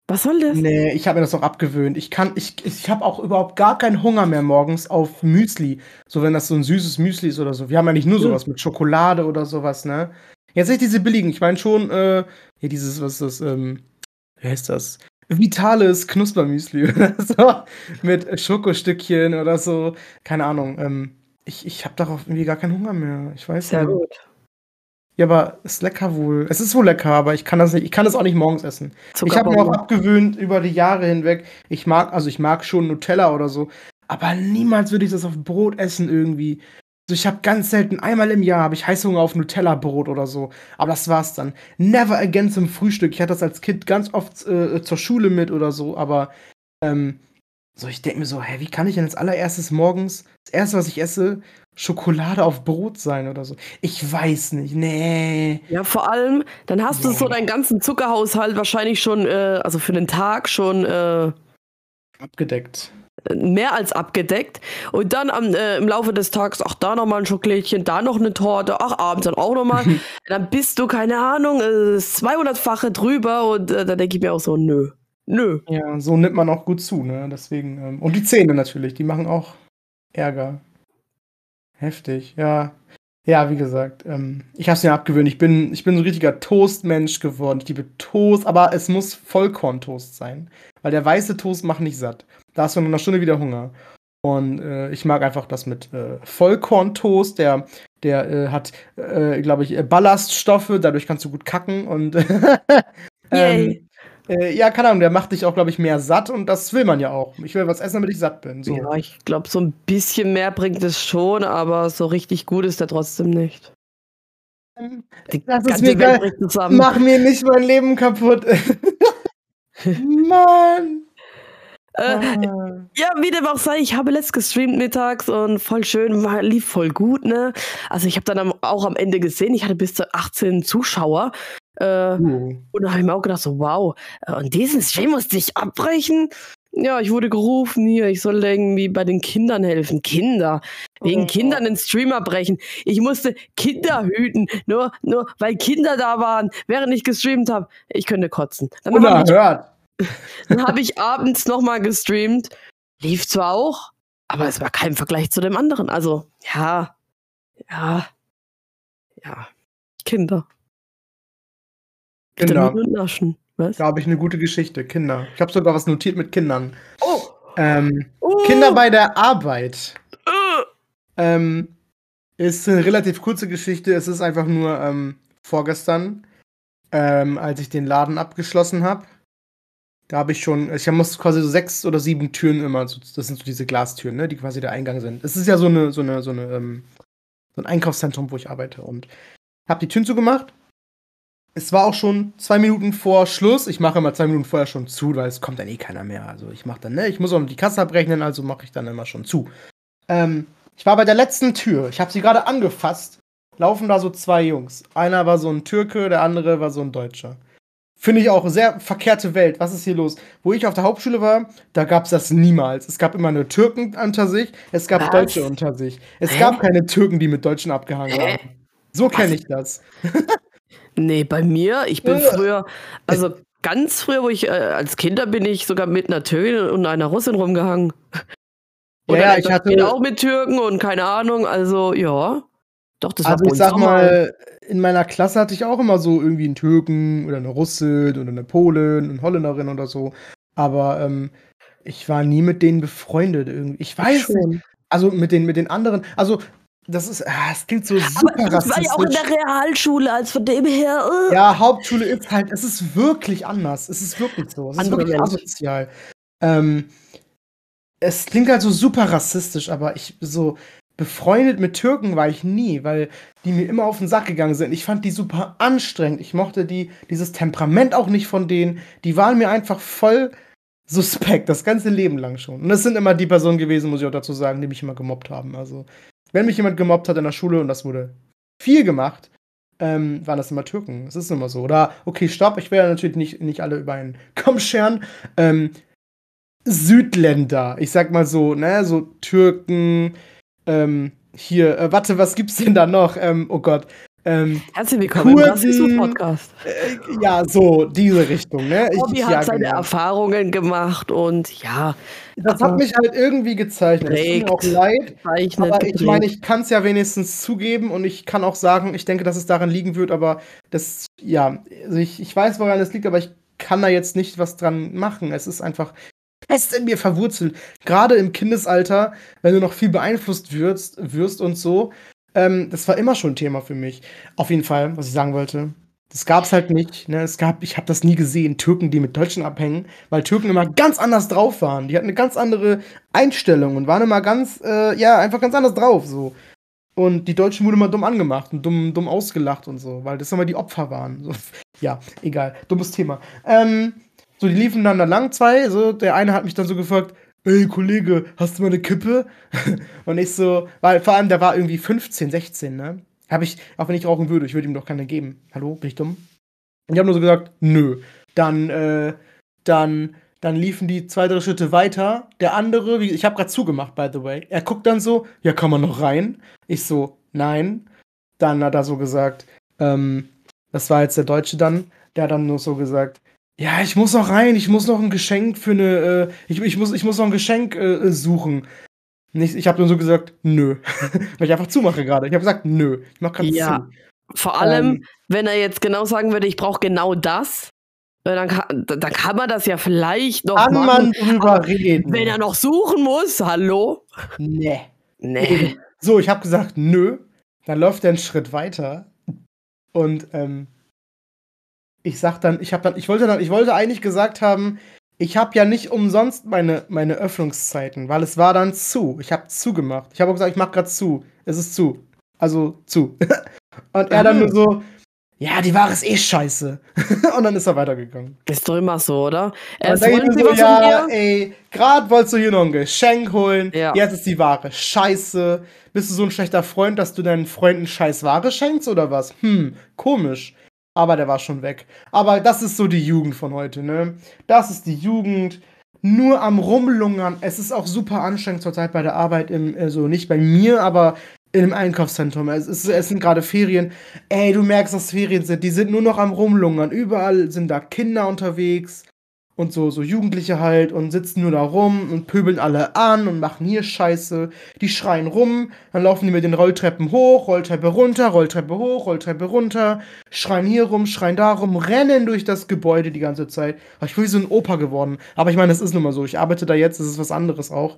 Was soll das? Nee, ich habe mir das auch abgewöhnt. Ich kann, ich, ich habe auch überhaupt gar keinen Hunger mehr morgens auf Müsli. So, wenn das so ein süßes Müsli ist oder so. Wir haben ja nicht nur Ja. sowas mit Schokolade oder sowas, ne? Jetzt nicht diese billigen. Ich meine schon, äh, hier dieses, was ist das, ähm, wie heißt das? Vitales Knuspermüsli oder so. Mit Schokostückchen oder so. Keine Ahnung. Ähm, ich ich habe darauf irgendwie gar keinen Hunger mehr. Ich weiß Sehr nicht. gut. Ja, aber ist lecker wohl. Es ist wohl lecker, aber ich kann das nicht, ich kann das auch nicht morgens essen. Ich habe mir auch abgewöhnt über die Jahre hinweg. Ich mag, also ich mag schon Nutella oder so, aber niemals würde ich das auf Brot essen irgendwie. Also ich habe ganz selten, einmal im Jahr habe ich Heißhunger auf Nutella-Brot oder so. Aber das war's dann. Never again zum Frühstück. Ich hatte das als Kind ganz oft äh, zur Schule mit oder so, aber ähm, so, ich denke mir so, hä, wie kann ich denn als allererstes morgens, das erste, was ich esse, Schokolade auf Brot sein oder so? Ich weiß nicht, nee. Ja, vor allem, dann hast du so Nee. deinen ganzen Zuckerhaushalt wahrscheinlich schon, äh, also für den Tag schon äh, Abgedeckt. mehr als abgedeckt. Und dann am, äh, im Laufe des Tages, ach, da nochmal ein Schokolädchen, da noch eine Torte, ach, abends dann auch nochmal. dann bist du, keine Ahnung, äh, das 200-fache drüber und äh, da denke ich mir auch so, nö, nö. Ja, so nimmt man auch gut zu, ne? Deswegen, ähm, und die Zähne natürlich, die machen auch Ärger. Heftig, ja. Ja, wie gesagt, ähm, ich hab's mir abgewöhnt. Ich bin, ich bin so ein richtiger Toastmensch geworden. Ich liebe Toast, aber es muss Vollkorntoast sein. Weil der weiße Toast macht nicht satt. Da hast du in einer Stunde wieder Hunger. Und äh, ich mag einfach das mit äh, Vollkorntoast. Der, der äh, hat, äh, glaube ich, Ballaststoffe. Dadurch kannst du gut kacken. Und Yay. Äh, ja, keine Ahnung, der macht dich auch, glaube ich, mehr satt. Und das will man ja auch. Ich will was essen, damit ich satt bin. So. Ja, ich glaube, so ein bisschen mehr bringt es schon, aber so richtig gut ist er trotzdem nicht. Die Das ist mir zusammen. Mach mir nicht mein Leben kaputt. Mann. Äh, Ah. Ja, wie dem auch sei, ich habe letzt gestreamt mittags und voll schön, lief voll gut, ne? Also ich habe dann auch am Ende gesehen, ich hatte bis zu 18 Zuschauer. Äh, Uh. und da habe ich mir auch gedacht, so wow, äh, und diesen Stream musste ich abbrechen. Ja, ich wurde gerufen hier, ich soll irgendwie bei den Kindern helfen. Kinder. Wegen Oh. Kindern den Stream abbrechen. Ich musste Kinder hüten, nur, nur weil Kinder da waren, während ich gestreamt habe. Ich könnte kotzen. Dann habe ich Unerhört. dann habe ich abends nochmal gestreamt. Lief zwar auch, aber es war kein Vergleich zu dem anderen. Also, ja, ja, ja. Kinder. Kinder. Naschen. Was? Da habe ich eine gute Geschichte. Kinder. Ich habe sogar was notiert mit Kindern. Oh! Ähm, oh Kinder bei der Arbeit. äh. Ähm, ist eine relativ kurze Geschichte. Es ist einfach nur ähm, vorgestern, ähm, als ich den Laden abgeschlossen habe. Da habe ich schon, ich muss quasi so sechs oder sieben Türen immer, so, das sind so diese Glastüren, ne, die quasi der Eingang sind. Es ist ja so eine, so eine, so eine, ähm, so ein Einkaufszentrum, wo ich arbeite und habe die Türen zugemacht. Es war auch schon zwei Minuten vor Schluss. Ich mache immer zwei Minuten vorher schon zu, weil es kommt dann eh keiner mehr. Also ich mache dann, ne, ich muss auch noch die Kasse abrechnen, also mache ich dann immer schon zu. Ähm, ich war bei der letzten Tür. Ich habe sie gerade angefasst. Laufen da so zwei Jungs. Einer war so ein Türke, der andere war so ein Deutscher. Finde ich auch sehr verkehrte Welt. Was ist hier los? Wo ich auf der Hauptschule war, da gab es das niemals. Es gab immer nur Türken unter sich, es gab Was? Deutsche unter sich. Es Hä? gab keine Türken, die mit Deutschen abgehangen Hä? haben. So kenne ich das. Nee, bei mir, ich bin Äh. früher, also ganz früher, wo ich äh, als Kinder bin ich sogar mit einer Türkin und einer Russin rumgehangen. Ja, Und ja, ich hatte- auch mit Türken und keine Ahnung, also ja. Doch, das Also war ich sag mal. in meiner Klasse hatte ich auch immer so irgendwie einen Türken oder eine Russin oder eine Polin, eine Holländerin oder so. Aber ähm, ich war nie mit denen befreundet irgendwie. Ich weiß Schon. Also mit den, mit den anderen. Also, das ist, ah, es klingt so super Aber ich war ja auch in rassistisch. der Realschule, als von dem her. Äh. Ja, Hauptschule ist halt, es ist wirklich anders. Es ist wirklich so. Es ist Andere wirklich asozial. Ähm, es klingt halt so super rassistisch, aber ich so befreundet mit Türken war ich nie, weil die mir immer auf den Sack gegangen sind. Ich fand die super anstrengend. Ich mochte die, dieses Temperament auch nicht von denen. Die waren mir einfach voll suspekt, das ganze Leben lang schon. Und das sind immer die Personen gewesen, muss ich auch dazu sagen, die mich immer gemobbt haben. Also, wenn mich jemand gemobbt hat in der Schule, und das wurde viel gemacht, ähm, waren das immer Türken. Das ist immer so. Oder, okay, stopp, ich werde natürlich nicht, nicht alle über einen Kamm scheren. Ähm, Südländer, ich sag mal so, ne, so Türken, ähm, hier, äh, warte, was gibt's denn da noch? Ähm, oh Gott. Ähm, Herzlich willkommen im Kurden. Rassismus-Podcast. äh, ja, so, diese Richtung, ne? Ich, Bobby hat seine an. Erfahrungen gemacht und ja, Das hat mich halt irgendwie gezeichnet. Es tut mir Prägt. auch leid. zeichnet. Aber ich meine, ich kann es ja wenigstens zugeben und ich kann auch sagen, ich denke, dass es daran liegen wird, aber das, ja, also ich, ich weiß, woran es liegt, aber ich kann da jetzt nicht was dran machen. Es ist einfach fest in mir verwurzelt. Gerade im Kindesalter, wenn du noch viel beeinflusst wirst, wirst und so. Ähm, das war immer schon ein Thema für mich. Auf jeden Fall, was ich sagen wollte. Das gab's halt nicht. Ne? Es gab, ich habe das nie gesehen, Türken, die mit Deutschen abhängen, weil Türken immer ganz anders drauf waren. Die hatten eine ganz andere Einstellung und waren immer ganz, äh, ja, einfach ganz anders drauf. So. Und die Deutschen wurden immer dumm angemacht und dumm, dumm ausgelacht und so, weil das immer die Opfer waren. So. Ja, egal. Dummes Thema. Ähm, so, die liefen dann da lang, zwei. So, der eine hat mich dann so gefragt, ey, Kollege, hast du mal eine Kippe? und ich so, weil vor allem, der war irgendwie 15, 16, ne? Hab ich, auch wenn ich rauchen würde, ich würde ihm doch keine geben. Hallo, bin ich dumm? Und ich habe nur so gesagt, nö. Dann, äh, dann, dann liefen die zwei, drei Schritte weiter. Der andere, wie, ich habe gerade zugemacht, by the way. Er guckt dann so, ja, kann man noch rein? Ich so, nein. Dann hat er so gesagt, ähm, das war jetzt der Deutsche dann, der hat dann nur so gesagt, ja, ich muss noch rein, ich muss noch ein Geschenk für eine, äh, ich, ich, muss, ich muss noch ein Geschenk äh, suchen. Und ich, habe nur so gesagt, nö. Weil ich einfach zumache gerade. Ich habe gesagt, nö. Ich mach gerade Ja. zu. Vor allem, Ähm, wenn er jetzt genau sagen würde, ich brauche genau das, äh, dann kann, dann kann man das ja vielleicht noch Kann machen. man drüber reden? Wenn er noch suchen muss, hallo? Nee. Nee. So, ich habe gesagt, nö. Dann läuft er einen Schritt weiter. Und ähm, ich sag dann, ich habe dann, ich wollte dann, ich wollte eigentlich gesagt haben, ich habe ja nicht umsonst meine, meine Öffnungszeiten, weil es war dann zu. Ich habe zugemacht. Ich habe auch gesagt, ich mache gerade zu. Es ist zu. Also zu. Und er dann nur so, ja, die Ware ist eh scheiße. Und dann ist er weitergegangen. Ist doch immer so, oder? Und dann wollen ich Sie so, was ja, von ey, gerade wolltest du hier noch ein Geschenk holen. Ja. Jetzt ist die Ware scheiße. Bist du so ein schlechter Freund, dass du deinen Freunden scheiß Ware schenkst oder was? Hm, komisch. Aber der war schon weg. Aber das ist so die Jugend von heute, ne? Das ist die Jugend. Nur am Rumlungern. Es ist auch super anstrengend zurzeit bei der Arbeit, im, also nicht bei mir, aber im Einkaufszentrum. Es, ist, es sind gerade Ferien. Ey, du merkst, dass Ferien sind. Die sind nur noch am Rumlungern. Überall sind da Kinder unterwegs und so, so Jugendliche halt und sitzen nur da rum und pöbeln alle an und machen hier Scheiße. Die schreien rum, dann laufen die mit den Rolltreppen hoch, Rolltreppe runter, Rolltreppe hoch, Rolltreppe runter, schreien hier rum, schreien da rum, rennen durch das Gebäude die ganze Zeit. Ich bin wie so ein Opa geworden. Aber ich meine, das ist nun mal so. Ich arbeite da jetzt, das ist was anderes auch.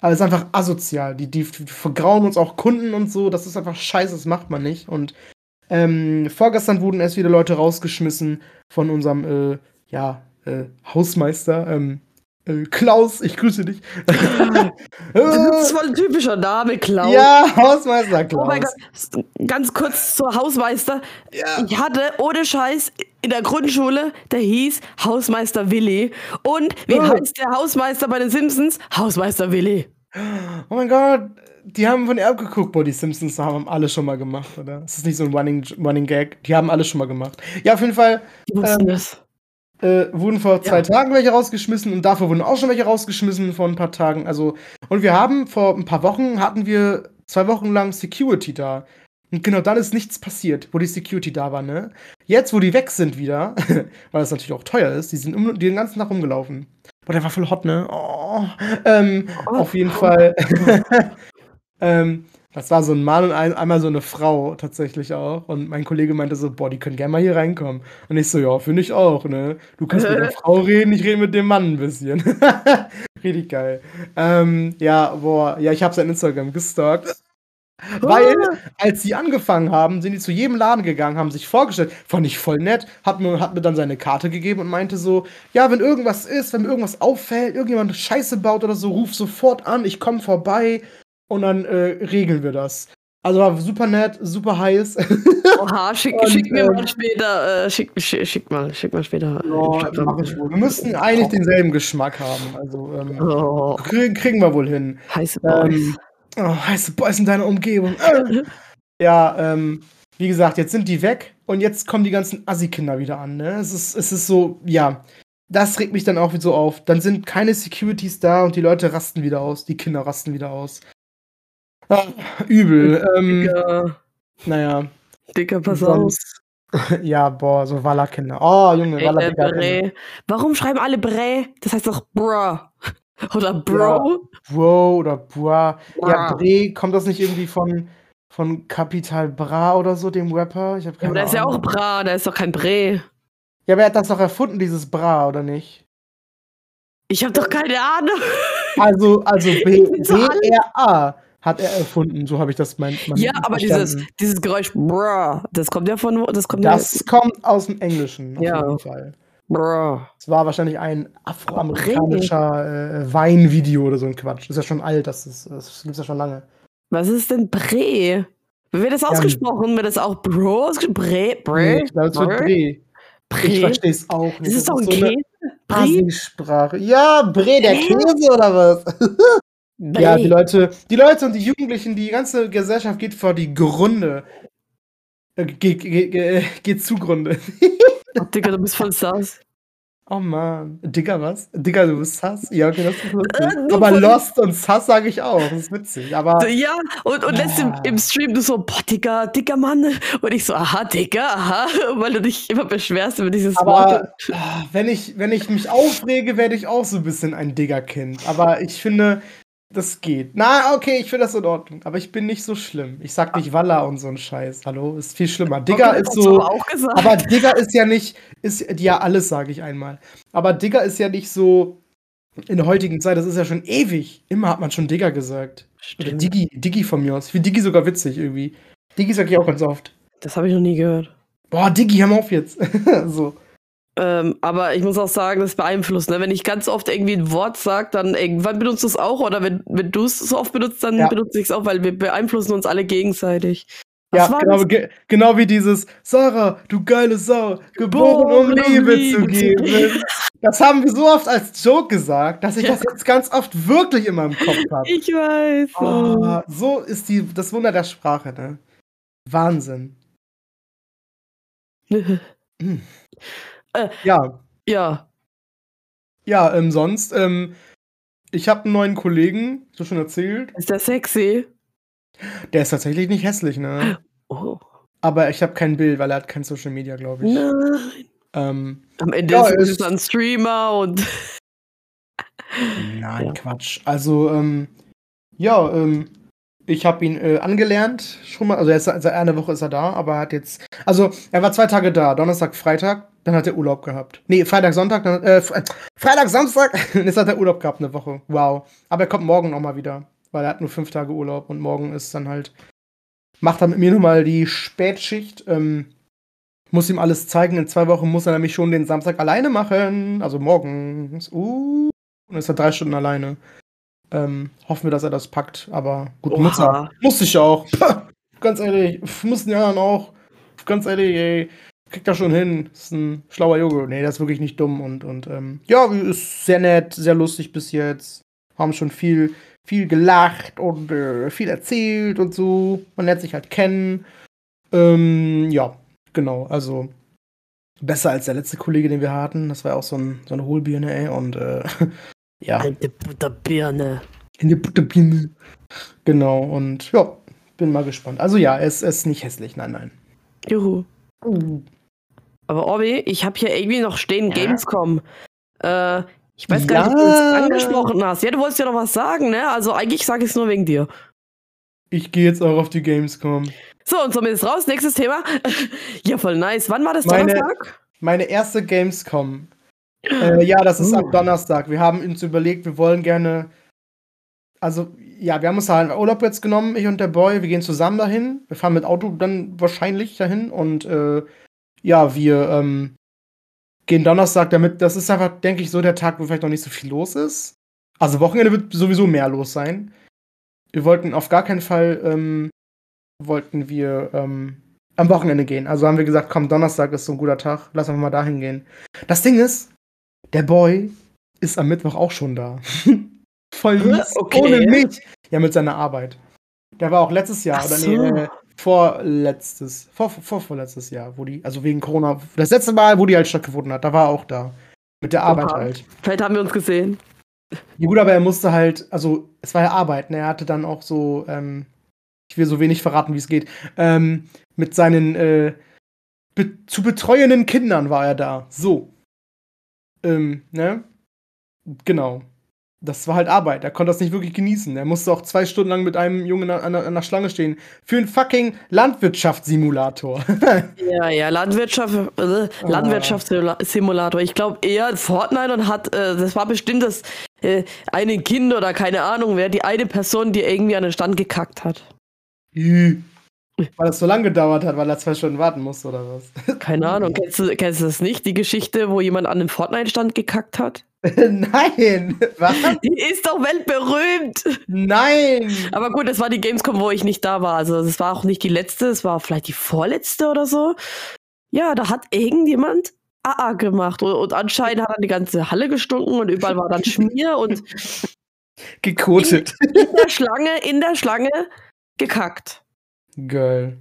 Aber es ist einfach asozial. Die, die, die vergrauen uns auch Kunden und so. Das ist einfach scheiße, das macht man nicht. Und ähm, vorgestern wurden erst wieder Leute rausgeschmissen von unserem, äh, ja, äh, Hausmeister, ähm, äh, Klaus, ich grüße dich. Das ist voll ein typischer Name, Klaus. ja, Hausmeister Klaus. Oh mein Gott, ganz kurz zur Hausmeister. Ja. Ich hatte ohne Scheiß in der Grundschule, der hieß Hausmeister Willi. Und wie Oh. heißt der Hausmeister bei den Simpsons? Hausmeister Willi. Oh mein Gott, die haben von Erb geguckt, boah, die Simpsons haben alle schon mal gemacht, oder? Es ist nicht so ein Running, Running Gag, die haben alle schon mal gemacht. Ja, auf jeden Fall Die wussten Ähm, das. Äh, wurden vor zwei Ja. Tagen welche rausgeschmissen und davor wurden auch schon welche rausgeschmissen vor ein paar Tagen. Also, und wir haben vor ein paar Wochen hatten wir zwei Wochen lang Security da. Und genau dann ist nichts passiert, wo die Security da war, ne? Jetzt, wo die weg sind wieder, weil das natürlich auch teuer ist, die sind um, die den ganzen Tag rumgelaufen. Boah, der war voll hot, ne? Oh. Ähm, Oh. Auf jeden Fall. ähm, Das war so ein Mann und ein, einmal so eine Frau tatsächlich auch. Und mein Kollege meinte so, boah, die können gerne mal hier reinkommen. Und ich so, ja, finde ich auch, ne? Du kannst mit der Frau reden, ich rede mit dem Mann ein bisschen. Richtig geil. Ähm, ja, boah, ja, ich habe sein Instagram gestalkt. Weil, als sie angefangen haben, sind die zu jedem Laden gegangen, haben sich vorgestellt, fand ich voll nett, hat mir, hat mir dann seine Karte gegeben und meinte so, ja, wenn irgendwas ist, wenn mir irgendwas auffällt, irgendjemand Scheiße baut oder so, ruf sofort an, ich komme vorbei und dann äh, regeln wir das. Also war super nett, super heiß. Oha, schick, und, schick mir äh, mal später, äh, schick, schick, schick, mal, schick mal später. Oh, mach ich wohl. Wir müssten eigentlich denselben Geschmack haben. Also ähm, oh. kriegen, kriegen wir wohl hin. Heiße Boys. Ähm, Oh, heiße Boys in deiner Umgebung. Äh. ja, ähm, wie gesagt, jetzt sind die weg und jetzt kommen die ganzen Assi-Kinder wieder an. Ne? Es, ist, es ist so, ja, das regt mich dann auch wieder so auf. Dann sind keine Securities da und die Leute rasten wieder aus, die Kinder rasten wieder aus. Ah, übel. Ähm, Dicker. Naja. Dicker, pass sonst, auf. ja, boah, so Walla-Kinder. Oh, Junge, Walla-Kinder. Warum schreiben alle Bre? Das heißt doch Bruh. Oder Bro? Ja, Bro oder Bra. Ja, Bre, kommt das nicht irgendwie von, von Capital Bra oder so, dem Rapper? Ich hab keine ja, aber der ist ja auch Bra, der ist doch kein Bre. Ja, aber er hat das doch erfunden, dieses Bra, oder nicht? Ich hab doch keine Ahnung. Also, also B-R-A hat er erfunden, so habe ich das mein, mein Ja, aber dieses, dieses Geräusch, brr, das kommt ja von, das kommt Das ja, kommt aus dem Englischen, auf ja. jeden Fall. Es war wahrscheinlich ein afroamerikanischer äh, Weinvideo oder so ein Quatsch. Das ist ja schon alt, das, ist, das gibt's ja schon lange. Was ist denn Bre? Wird das ausgesprochen? Ja, wird das auch Bro ausgesprochen? Bre? Bre? Nee, ich glaube, es wird Bre. Bre. Ich verstehe es auch nicht. Das ist doch ein so Käse? Sprache. Ja, Bre, der Käse oder was? ja, die Leute, die Leute und die Jugendlichen, die ganze Gesellschaft geht vor die Gründe. Äh, geht, geht, geht, geht zugrunde. Oh, Digga, du bist voll sass. Oh man. Digga, was? Digga, du bist sass? Ja, okay, das ist lustig. Äh, aber Lost und sass sage ich auch. Das ist witzig. Aber. Ja, und, und letztens im, im Stream du so, boah, Digga, Digga, Mann. Und ich so, aha, Digga, aha. Weil du dich immer beschwerst über dieses aber, Wort. Ah, wenn ich, wenn ich mich aufrege, werde ich auch so ein bisschen ein Digga-Kind. Aber ich finde, das geht. Na, okay, ich finde das in Ordnung. Aber ich bin nicht so schlimm. Ich sag nicht Walla und so ein Scheiß. Hallo? Ist viel schlimmer. Digger ist so. Aber Digger ist ja nicht. Ist ja alles, sage ich einmal. Aber Digger ist ja nicht so. In der heutigen Zeit, das ist ja schon ewig. Immer hat man schon Digger gesagt. Stimmt. Oder Diggi, Diggi von mir aus. Ich finde Diggi sogar witzig irgendwie. Diggi sag ich auch ganz oft. Das habe ich noch nie gehört. Boah, Diggi, hör mal auf jetzt. so. Ähm, aber ich muss auch sagen, das beeinflusst. Ne? Wenn ich ganz oft irgendwie ein Wort sage, dann irgendwann benutzt du es auch. Oder wenn, wenn du es so oft benutzt, dann ja. benutze ich es auch, weil wir beeinflussen uns alle gegenseitig. Was ja, genau, ge genau wie dieses Sarah, du geile Sau, geboren, um Liebe, Liebe zu geben. Das haben wir so oft als Joke gesagt, dass ich ja. das jetzt ganz oft wirklich in meinem Kopf habe. Ich weiß. Oh, so ist die, das Wunder der Sprache, ne? Wahnsinn. hm. Äh, ja. Ja. Ja, ähm, sonst, ähm, ich habe einen neuen Kollegen, so schon erzählt. Ist der sexy? Der ist tatsächlich nicht hässlich, ne? Oh. Aber ich habe kein Bild, weil er hat kein Social Media, glaube ich. Nein. Ähm, Am Ende ja, ist es ein Streamer und. Nein, ja. Quatsch. Also, ähm, ja, ähm, ich habe ihn äh, angelernt, schon mal, also jetzt, seit einer Woche ist er da, aber er hat jetzt, also er war zwei Tage da, Donnerstag, Freitag, dann hat er Urlaub gehabt. Nee, Freitag, Sonntag, dann, äh, Freitag, Samstag, jetzt hat er Urlaub gehabt eine Woche. Wow. Aber er kommt morgen nochmal wieder, weil er hat nur fünf Tage Urlaub und morgen ist dann halt, macht er mit mir nochmal die Spätschicht, ähm, muss ihm alles zeigen. In zwei Wochen muss er nämlich schon den Samstag alleine machen, also morgens. Uh, und ist er drei Stunden alleine. Ähm, hoffen wir, dass er das packt. Aber gut, muss er. Muss ich auch. Ganz ehrlich, muss den anderen auch. Ganz ehrlich, ey. Kriegt er schon hin. Ist ein schlauer Junge. Nee, der ist wirklich nicht dumm. Und, und ähm, ja, ist sehr nett, sehr lustig bis jetzt. Haben schon viel, viel gelacht und äh, viel erzählt und so. Man lernt sich halt kennen. Ähm, ja, genau. Also besser als der letzte Kollege, den wir hatten. Das war ja auch so, ein, so eine Hohlbirne, ey. Und äh, Ja. In die Butterbirne. In die Butterbirne. Genau, und ja, bin mal gespannt. Also ja, es ist nicht hässlich, nein, nein. Juhu. Uh. Aber Orbi, ich habe hier irgendwie noch stehen ja. Gamescom. Äh, ich weiß gar ja. nicht, ob du es angesprochen hast. Ja, du wolltest ja noch was sagen, ne? Also eigentlich sage ich es nur wegen dir. Ich gehe jetzt auch auf die Gamescom. So, und somit ist raus. Nächstes Thema. ja, voll nice. Wann war das Meine- Donnerstag? Meine erste Gamescom. Äh, ja, das ist Uh. am Donnerstag. Wir haben uns überlegt, wir wollen gerne. Also, ja, wir haben uns halt Urlaub jetzt genommen, ich und der Boy. Wir gehen zusammen dahin. Wir fahren mit Auto dann wahrscheinlich dahin. Und äh, ja, wir ähm, gehen Donnerstag damit. Das ist einfach, denke ich, so der Tag, wo vielleicht noch nicht so viel los ist. Also, Wochenende wird sowieso mehr los sein. Wir wollten auf gar keinen Fall, ähm, wollten wir ähm, am Wochenende gehen. Also haben wir gesagt, komm, Donnerstag ist so ein guter Tag, lass einfach mal dahin gehen. Das Ding ist, der Boy ist am Mittwoch auch schon da. Voll mies, Okay. ohne mich. Ja, mit seiner Arbeit. Der war auch letztes Jahr, Ach oder so. nee, äh, vorletztes, vor, vor, vorletztes Jahr, wo die, also wegen Corona, das letzte Mal, wo die halt stattgefunden hat, da war er auch da. Mit der Arbeit Oha. halt. Vielleicht haben wir uns gesehen. Ja gut, aber er musste halt, also es war ja Arbeit, ne? Er hatte dann auch so, ähm, ich will so wenig verraten, wie es geht, ähm, mit seinen äh, be zu betreuenden Kindern war er da. So. Ähm, ne? Genau. Das war halt Arbeit. Er konnte das nicht wirklich genießen. Er musste auch zwei Stunden lang mit einem Jungen an, an, der Schlange stehen. Für einen fucking Landwirtschaftssimulator. Ja, ja, Landwirtschaft, äh, Landwirtschaftssimulator. Ich glaube eher Fortnite und hat, äh, das war bestimmt das äh, eine Kind oder keine Ahnung wer, die eine Person, die irgendwie an den Stand gekackt hat. Weil das so lange gedauert hat, weil er zwei Stunden warten musste oder was. Keine Ahnung. Kennst du, kennst du das nicht? Die Geschichte, wo jemand an den Fortnite-Stand gekackt hat? Nein! Was? Die ist doch weltberühmt! Nein! Aber gut, das war die Gamescom, wo ich nicht da war. Also, das war auch nicht die letzte, es war vielleicht die vorletzte oder so. Ja, da hat irgendjemand AA gemacht und, und anscheinend hat dann die ganze Halle gestunken und überall war dann Schmier und Gekotet. in der Schlange, in der Schlange gekackt. Girl.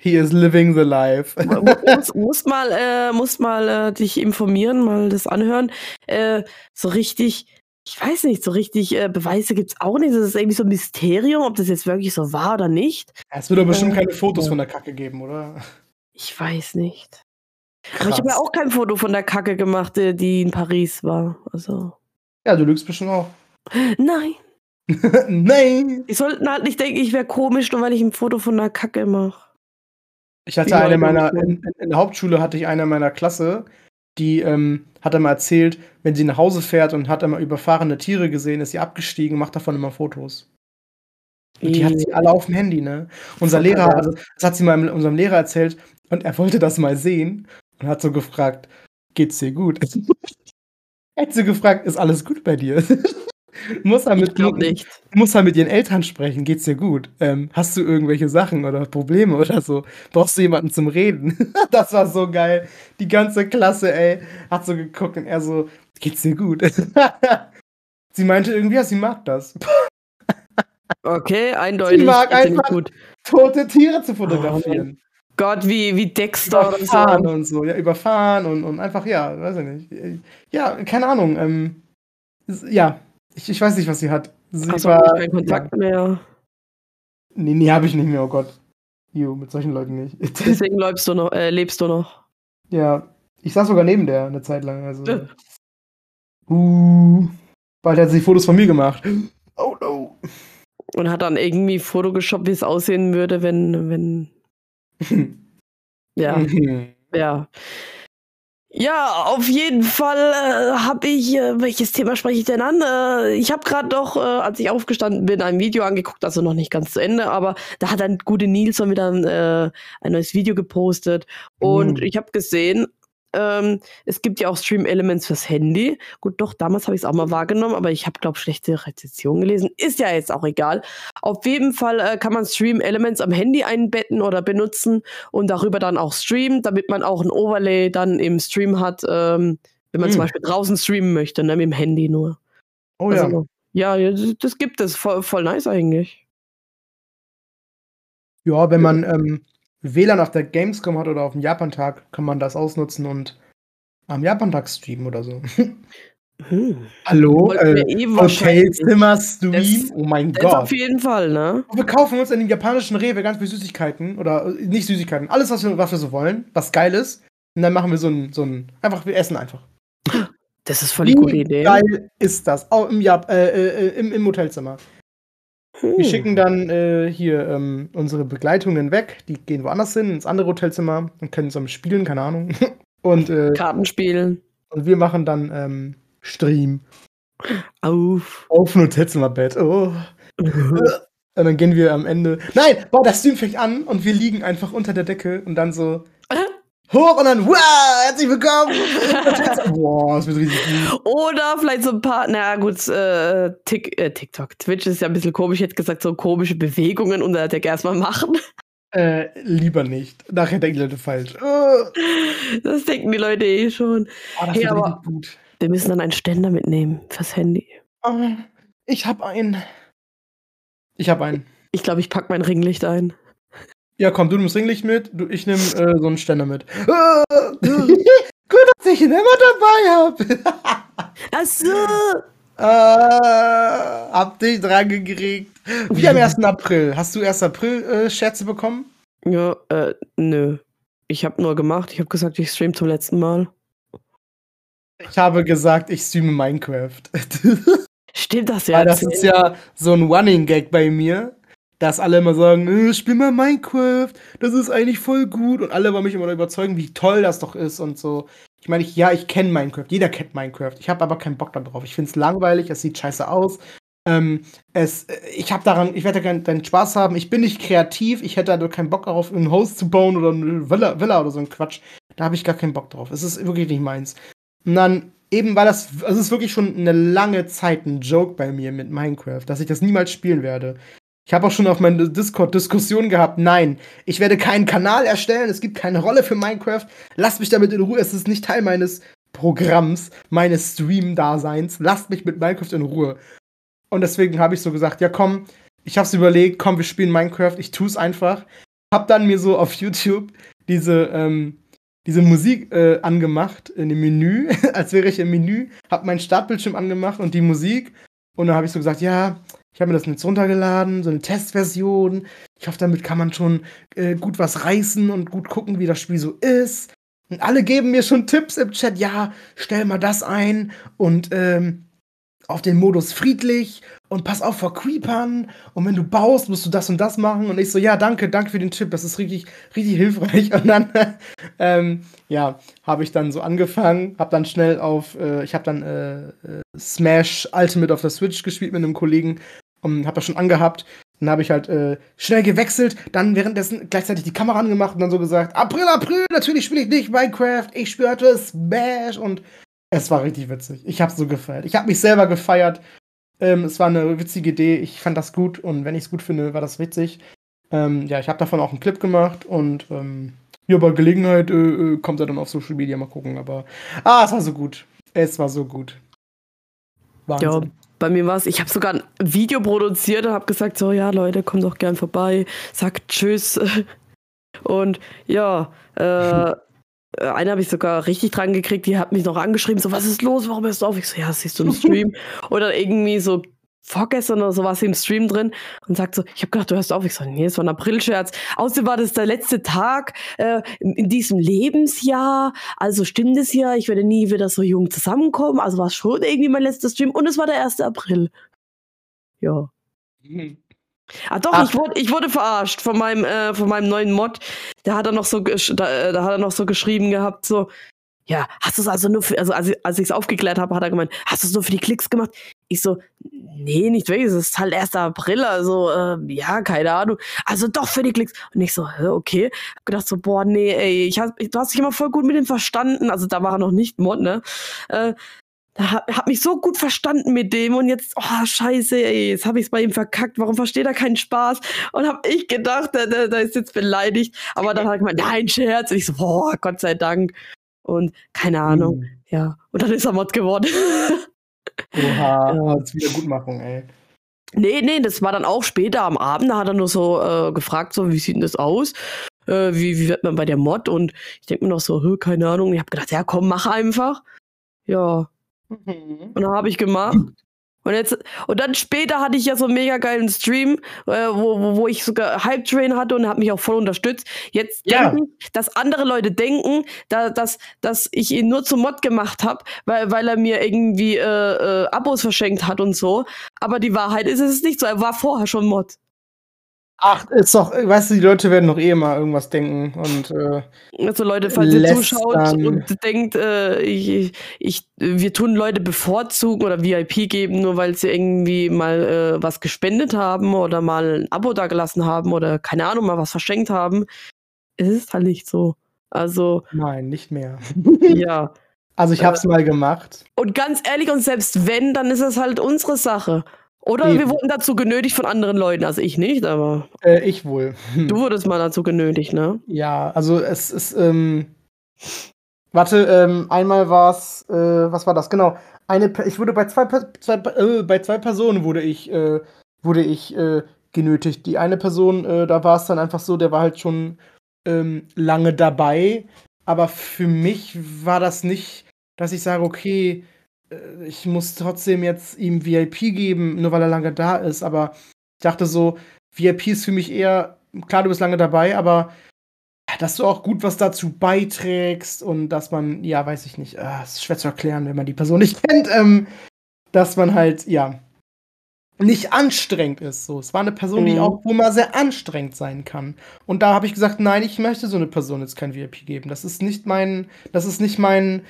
He is living the life. Mu- muss, muss mal, äh, muss mal äh, dich informieren, mal das anhören. Äh, so richtig, ich weiß nicht, so richtig äh, Beweise gibt's auch nicht. Das ist irgendwie so ein Mysterium, ob das jetzt wirklich so war oder nicht. Es wird doch bestimmt Äh, keine Fotos von der Kacke geben, oder? Ich weiß nicht. Aber ich Krass. habe ja auch kein Foto von der Kacke gemacht, äh, die in Paris war. Also. Ja, du lügst bestimmt auch. Nein. Nein! Die sollten halt nicht denken, ich wäre komisch, nur weil ich ein Foto von der Kacke mache. Ich hatte Die eine meiner, in, in, der Hauptschule hatte ich eine meiner Klasse, die ähm, hat einmal erzählt, wenn sie nach Hause fährt und hat einmal überfahrene Tiere gesehen, ist sie abgestiegen und macht davon immer Fotos. Und die hat sie alle auf dem Handy, ne? Unser Lehrer, also, das hat sie mal unserem Lehrer erzählt und er wollte das mal sehen und hat so gefragt, geht's dir gut? hat sie gefragt, ist alles gut bei dir? muss er mit, nicht. muss er mit ihren Eltern sprechen, geht's dir gut? Ähm, hast du irgendwelche Sachen oder Probleme oder so? Brauchst du jemanden zum Reden? das war so geil. Die ganze Klasse, ey, hat so geguckt und er so, geht's dir gut? sie meinte irgendwie, ja, sie mag das. Okay, eindeutig. mag dir nicht einfach- gut. Tote Tiere zu fotografieren. Gott, wie, wie Dexter überfahren so. und so, ja, überfahren und, und einfach, ja, weiß ich nicht. Ja, keine Ahnung. Ähm, ja, ich, ich weiß nicht, was sie hat. Sie Hast war- keinen Kontakt mehr? Ja. Nee, nee, habe ich nicht mehr, oh Gott. Jo, mit solchen Leuten nicht. Deswegen lebst du noch. Äh, lebst du noch. ja, ich saß sogar neben der eine Zeit lang. Also. Uh, bald hat sie Fotos von mir gemacht. Oh no. Und hat dann irgendwie Foto geshoppt, wie es aussehen würde, wenn, wenn. Ja, ja. Ja, auf jeden Fall äh, habe ich, äh, welches Thema spreche ich denn an? Äh, ich habe gerade doch, äh, als ich aufgestanden bin, ein Video angeguckt, also noch nicht ganz zu Ende, aber da hat ein gute Nilsson wieder ein, äh, ein neues Video gepostet und Mhm. ich habe gesehen, ähm, es gibt ja auch Stream Elements fürs Handy. Gut, doch, damals habe ich es auch mal wahrgenommen, aber ich habe, glaube schlechte Rezensionen gelesen. Ist ja jetzt auch egal. Auf jeden Fall äh, kann man Stream Elements am Handy einbetten oder benutzen und darüber dann auch streamen, damit man auch ein Overlay dann im Stream hat, ähm, wenn man zum Mhm. Beispiel draußen streamen möchte, ne, mit dem Handy nur. Oh ja. Also, ja, ja, das, das gibt es. Voll, voll nice eigentlich. Ja, wenn man ähm, WLAN auf der Gamescom hat oder auf dem Japantag, kann man das ausnutzen und am Japantag streamen oder so. Hm. Hallo? Äh, eh wahrscheinlich. Hotelzimmer Stream? Das- oh mein Das auf Gott. jeden Fall, ne? Wir kaufen uns in den japanischen Rewe ganz viel Süßigkeiten oder äh, nicht Süßigkeiten, alles, was wir, was wir so wollen, was geil ist. Und dann machen wir so ein, so ein, einfach, wir essen einfach. Das ist voll die gute Idee. geil ist das? Auch im, Jap äh, äh, im, im Hotelzimmer. Wir Hm. schicken dann äh, hier ähm, unsere Begleitungen weg. Die gehen woanders hin, ins andere Hotelzimmer und können zusammen spielen, keine Ahnung. Und, äh, Kartenspielen. und wir machen dann ähm, Stream Auf. auf dem Hotelzimmerbett. Oh. Und dann gehen wir am Ende. Nein, boah, das Stream fängt an und wir liegen einfach unter der Decke und dann so hoch und dann, wow, herzlich willkommen. Boah, das wird gut. Oder vielleicht so ein paar, na gut, äh, Tick, äh, TikTok, Twitch ist ja ein bisschen komisch, ich hätte gesagt, so komische Bewegungen unter der Decke erstmal machen. Äh, lieber nicht. Nachher denken die Leute falsch. Oh, Das denken die Leute eh schon. oh, das Hey, aber- gut. Wir müssen dann einen Ständer mitnehmen fürs Handy. Oh, ich hab einen. Ich hab einen. Ich glaube, ich pack mein Ringlicht ein. Ja, komm, du nimmst Ringlicht mit, du, ich nehm äh, so einen Ständer mit. Ah, gut, dass ich ihn immer dabei hab. Ach so. Ah, hab dich dran gekriegt. Wie am 1. April. Hast du 1. April äh, Scherze bekommen? Ja, äh, nö. Ich habe nur gemacht, ich habe gesagt, ich stream zum letzten Mal. Ich habe gesagt, ich streame Minecraft. Stimmt das ja? Weil das ist ja so ein Running Gag bei mir, dass alle immer sagen, äh, spiel mal Minecraft, das ist eigentlich voll gut. Und alle wollen mich immer überzeugen, wie toll das doch ist und so. Ich meine, ich, ja, ich kenne Minecraft, jeder kennt Minecraft. Ich habe aber keinen Bock darauf. Ich finde es langweilig, es sieht scheiße aus. Ähm, es, äh, ich habe daran, ich werde keinen keinen Spaß haben. Ich bin nicht kreativ. Ich hätte da keinen Bock darauf, einen Host zu bauen oder eine Villa, Villa oder so ein Quatsch. Da habe ich gar keinen Bock drauf. Es ist wirklich nicht meins. Und dann, eben weil das, es ist wirklich schon eine lange Zeit ein Joke bei mir mit Minecraft, dass ich das niemals spielen werde. Ich habe auch schon auf meinem Discord Diskussionen gehabt, nein, ich werde keinen Kanal erstellen, es gibt keine Rolle für Minecraft, lasst mich damit in Ruhe, es ist nicht Teil meines Programms, meines Stream-Daseins, lasst mich mit Minecraft in Ruhe. Und deswegen habe ich so gesagt, ja komm, ich habe es überlegt, komm, wir spielen Minecraft, ich tue es einfach. Hab dann mir so auf YouTube diese, ähm, diese Musik äh, angemacht in dem Menü, als wäre ich im Menü, hab meinen Startbildschirm angemacht und die Musik. Und dann habe ich so gesagt, ja, ich habe mir das jetzt runtergeladen, so eine Testversion. Ich hoffe, damit kann man schon äh, gut was reißen und gut gucken, wie das Spiel so ist. Und alle geben mir schon Tipps im Chat, ja, stell mal das ein und ähm, auf den Modus friedlich und pass auf vor Creepern und wenn du baust, musst du das und das machen. Und ich so, ja, danke, danke für den Tipp, das ist richtig, richtig hilfreich. Und dann, ähm, ja, habe ich dann so angefangen, habe dann schnell auf, äh, ich habe dann äh, äh, Smash Ultimate auf der Switch gespielt mit einem Kollegen und habe das schon angehabt. Dann habe ich halt äh, schnell gewechselt, dann währenddessen gleichzeitig die Kamera angemacht und dann so gesagt, April, April, natürlich spiele ich nicht Minecraft, ich spiele heute Smash und es war richtig witzig. Ich habe so gefeiert. Ich habe mich selber gefeiert. Ähm, es war eine witzige Idee. Ich fand das gut und wenn ich es gut finde, war das witzig. Ähm, ja, ich habe davon auch einen Clip gemacht und ähm, ja, bei Gelegenheit äh, äh, kommt er dann auf Social Media mal gucken. Aber ah, es war so gut. Es war so gut. Ja, Wahnsinn. bei mir war es, ich habe sogar ein Video produziert und habe gesagt, so, ja, Leute, kommt doch gern vorbei, sagt Tschüss. Und ja, äh, eine habe ich sogar richtig dran gekriegt, die hat mich noch angeschrieben, so, was ist los, warum bist du auf? Ich so, ja, siehst du im Stream? Oder irgendwie so vorgestern oder so war sie im Stream drin und sagt so, ich habe gedacht, du hörst auf. Ich so, nee, es war ein Aprilscherz. Außerdem war das der letzte Tag äh, in, in diesem Lebensjahr. Also stimmt es ja, ich werde nie wieder so jung zusammenkommen. Also war es schon irgendwie mein letzter Stream und es war der 1. April. Ja. Mhm. Ah doch, Ach. ich wurde, ich wurde verarscht von meinem, äh, von meinem neuen Mod. Da hat er noch so, da, äh, da hat er noch so geschrieben gehabt, so, ja, hast du es also nur für, also als, ich- als ich es aufgeklärt habe, hat er gemeint, hast du es nur für die Klicks gemacht? Ich so, nee, nicht wirklich, es ist halt 1. April, also, äh, ja, keine Ahnung. Also doch für die Klicks. Und ich so, okay. Hab gedacht so, boah, nee, ey, ich hab, du hast dich immer voll gut mit dem verstanden. Also da war er noch nicht Mod, ne? Äh, hab, hab mich so gut verstanden mit dem und jetzt, oh, scheiße, ey, jetzt habe ich es bei ihm verkackt. Warum versteht er keinen Spaß? Und hab ich gedacht, der, der, der ist jetzt beleidigt. Aber dann hat er gemeint, nein, Scherz. Und ich so, boah, Gott sei Dank. Und keine Ahnung, Mhm. ja. Und dann ist er Mod geworden. Oha, Ja. als Wiedergutmachung, ey. nee, nee, das war dann auch später am Abend. Da hat er nur so äh, gefragt, so, wie sieht denn das aus? Äh, wie, wie wird man bei der Mod? Und ich denke mir noch so, "Hä, keine Ahnung. Ich habe gedacht, ja, komm, mach einfach. Ja, Mhm. und dann habe ich gemacht. Und, jetzt, und dann später hatte ich ja so einen mega geilen Stream, äh, wo, wo, wo ich sogar Hype Train hatte und hat mich auch voll unterstützt. Jetzt Ja. denken, dass andere Leute denken, da, dass, dass ich ihn nur zum Mod gemacht habe, weil, weil er mir irgendwie äh, äh, Abos verschenkt hat und so. Aber die Wahrheit ist, es ist nicht so. Er war vorher schon Mod. Ach, ist doch, weißt du, die Leute werden doch eh immer irgendwas denken und äh, Also Leute, falls ihr zuschaut und denkt, äh, ich, ich, wir tun Leute bevorzugen oder VIP geben, nur weil sie irgendwie mal äh, was gespendet haben oder mal ein Abo dagelassen haben oder keine Ahnung, mal was verschenkt haben. Es ist halt nicht so. Also, nein, nicht mehr. ja. Also ich hab's mal gemacht. Und ganz ehrlich, und selbst wenn, dann ist es halt unsere Sache. Oder wir Eben. wurden dazu genötigt von anderen Leuten. Also ich nicht, aber Äh, ich wohl. Hm. du wurdest mal dazu genötigt, ne? Ja, also es ist, ähm, warte, ähm, einmal war's, äh, was war das? Genau. Eine, ich wurde bei zwei, zwei äh, bei zwei Personen wurde ich, äh, wurde ich äh, genötigt. Die eine Person, äh, da war es dann einfach so, der war halt schon ähm, lange dabei. Aber für mich war das nicht, dass ich sage, okay, ich muss trotzdem jetzt ihm VIP geben, nur weil er lange da ist. Aber ich dachte so, VIP ist für mich eher, klar, du bist lange dabei, aber dass du auch gut was dazu beiträgst und dass man, ja, weiß ich nicht, äh, ist schwer zu erklären, wenn man die Person nicht kennt, ähm, dass man halt, ja, nicht anstrengend ist. So, es war eine Person, die Mhm. auch wohl mal sehr anstrengend sein kann. Und da habe ich gesagt, nein, ich möchte so eine Person jetzt kein VIP geben. Das ist nicht mein, das ist nicht mein,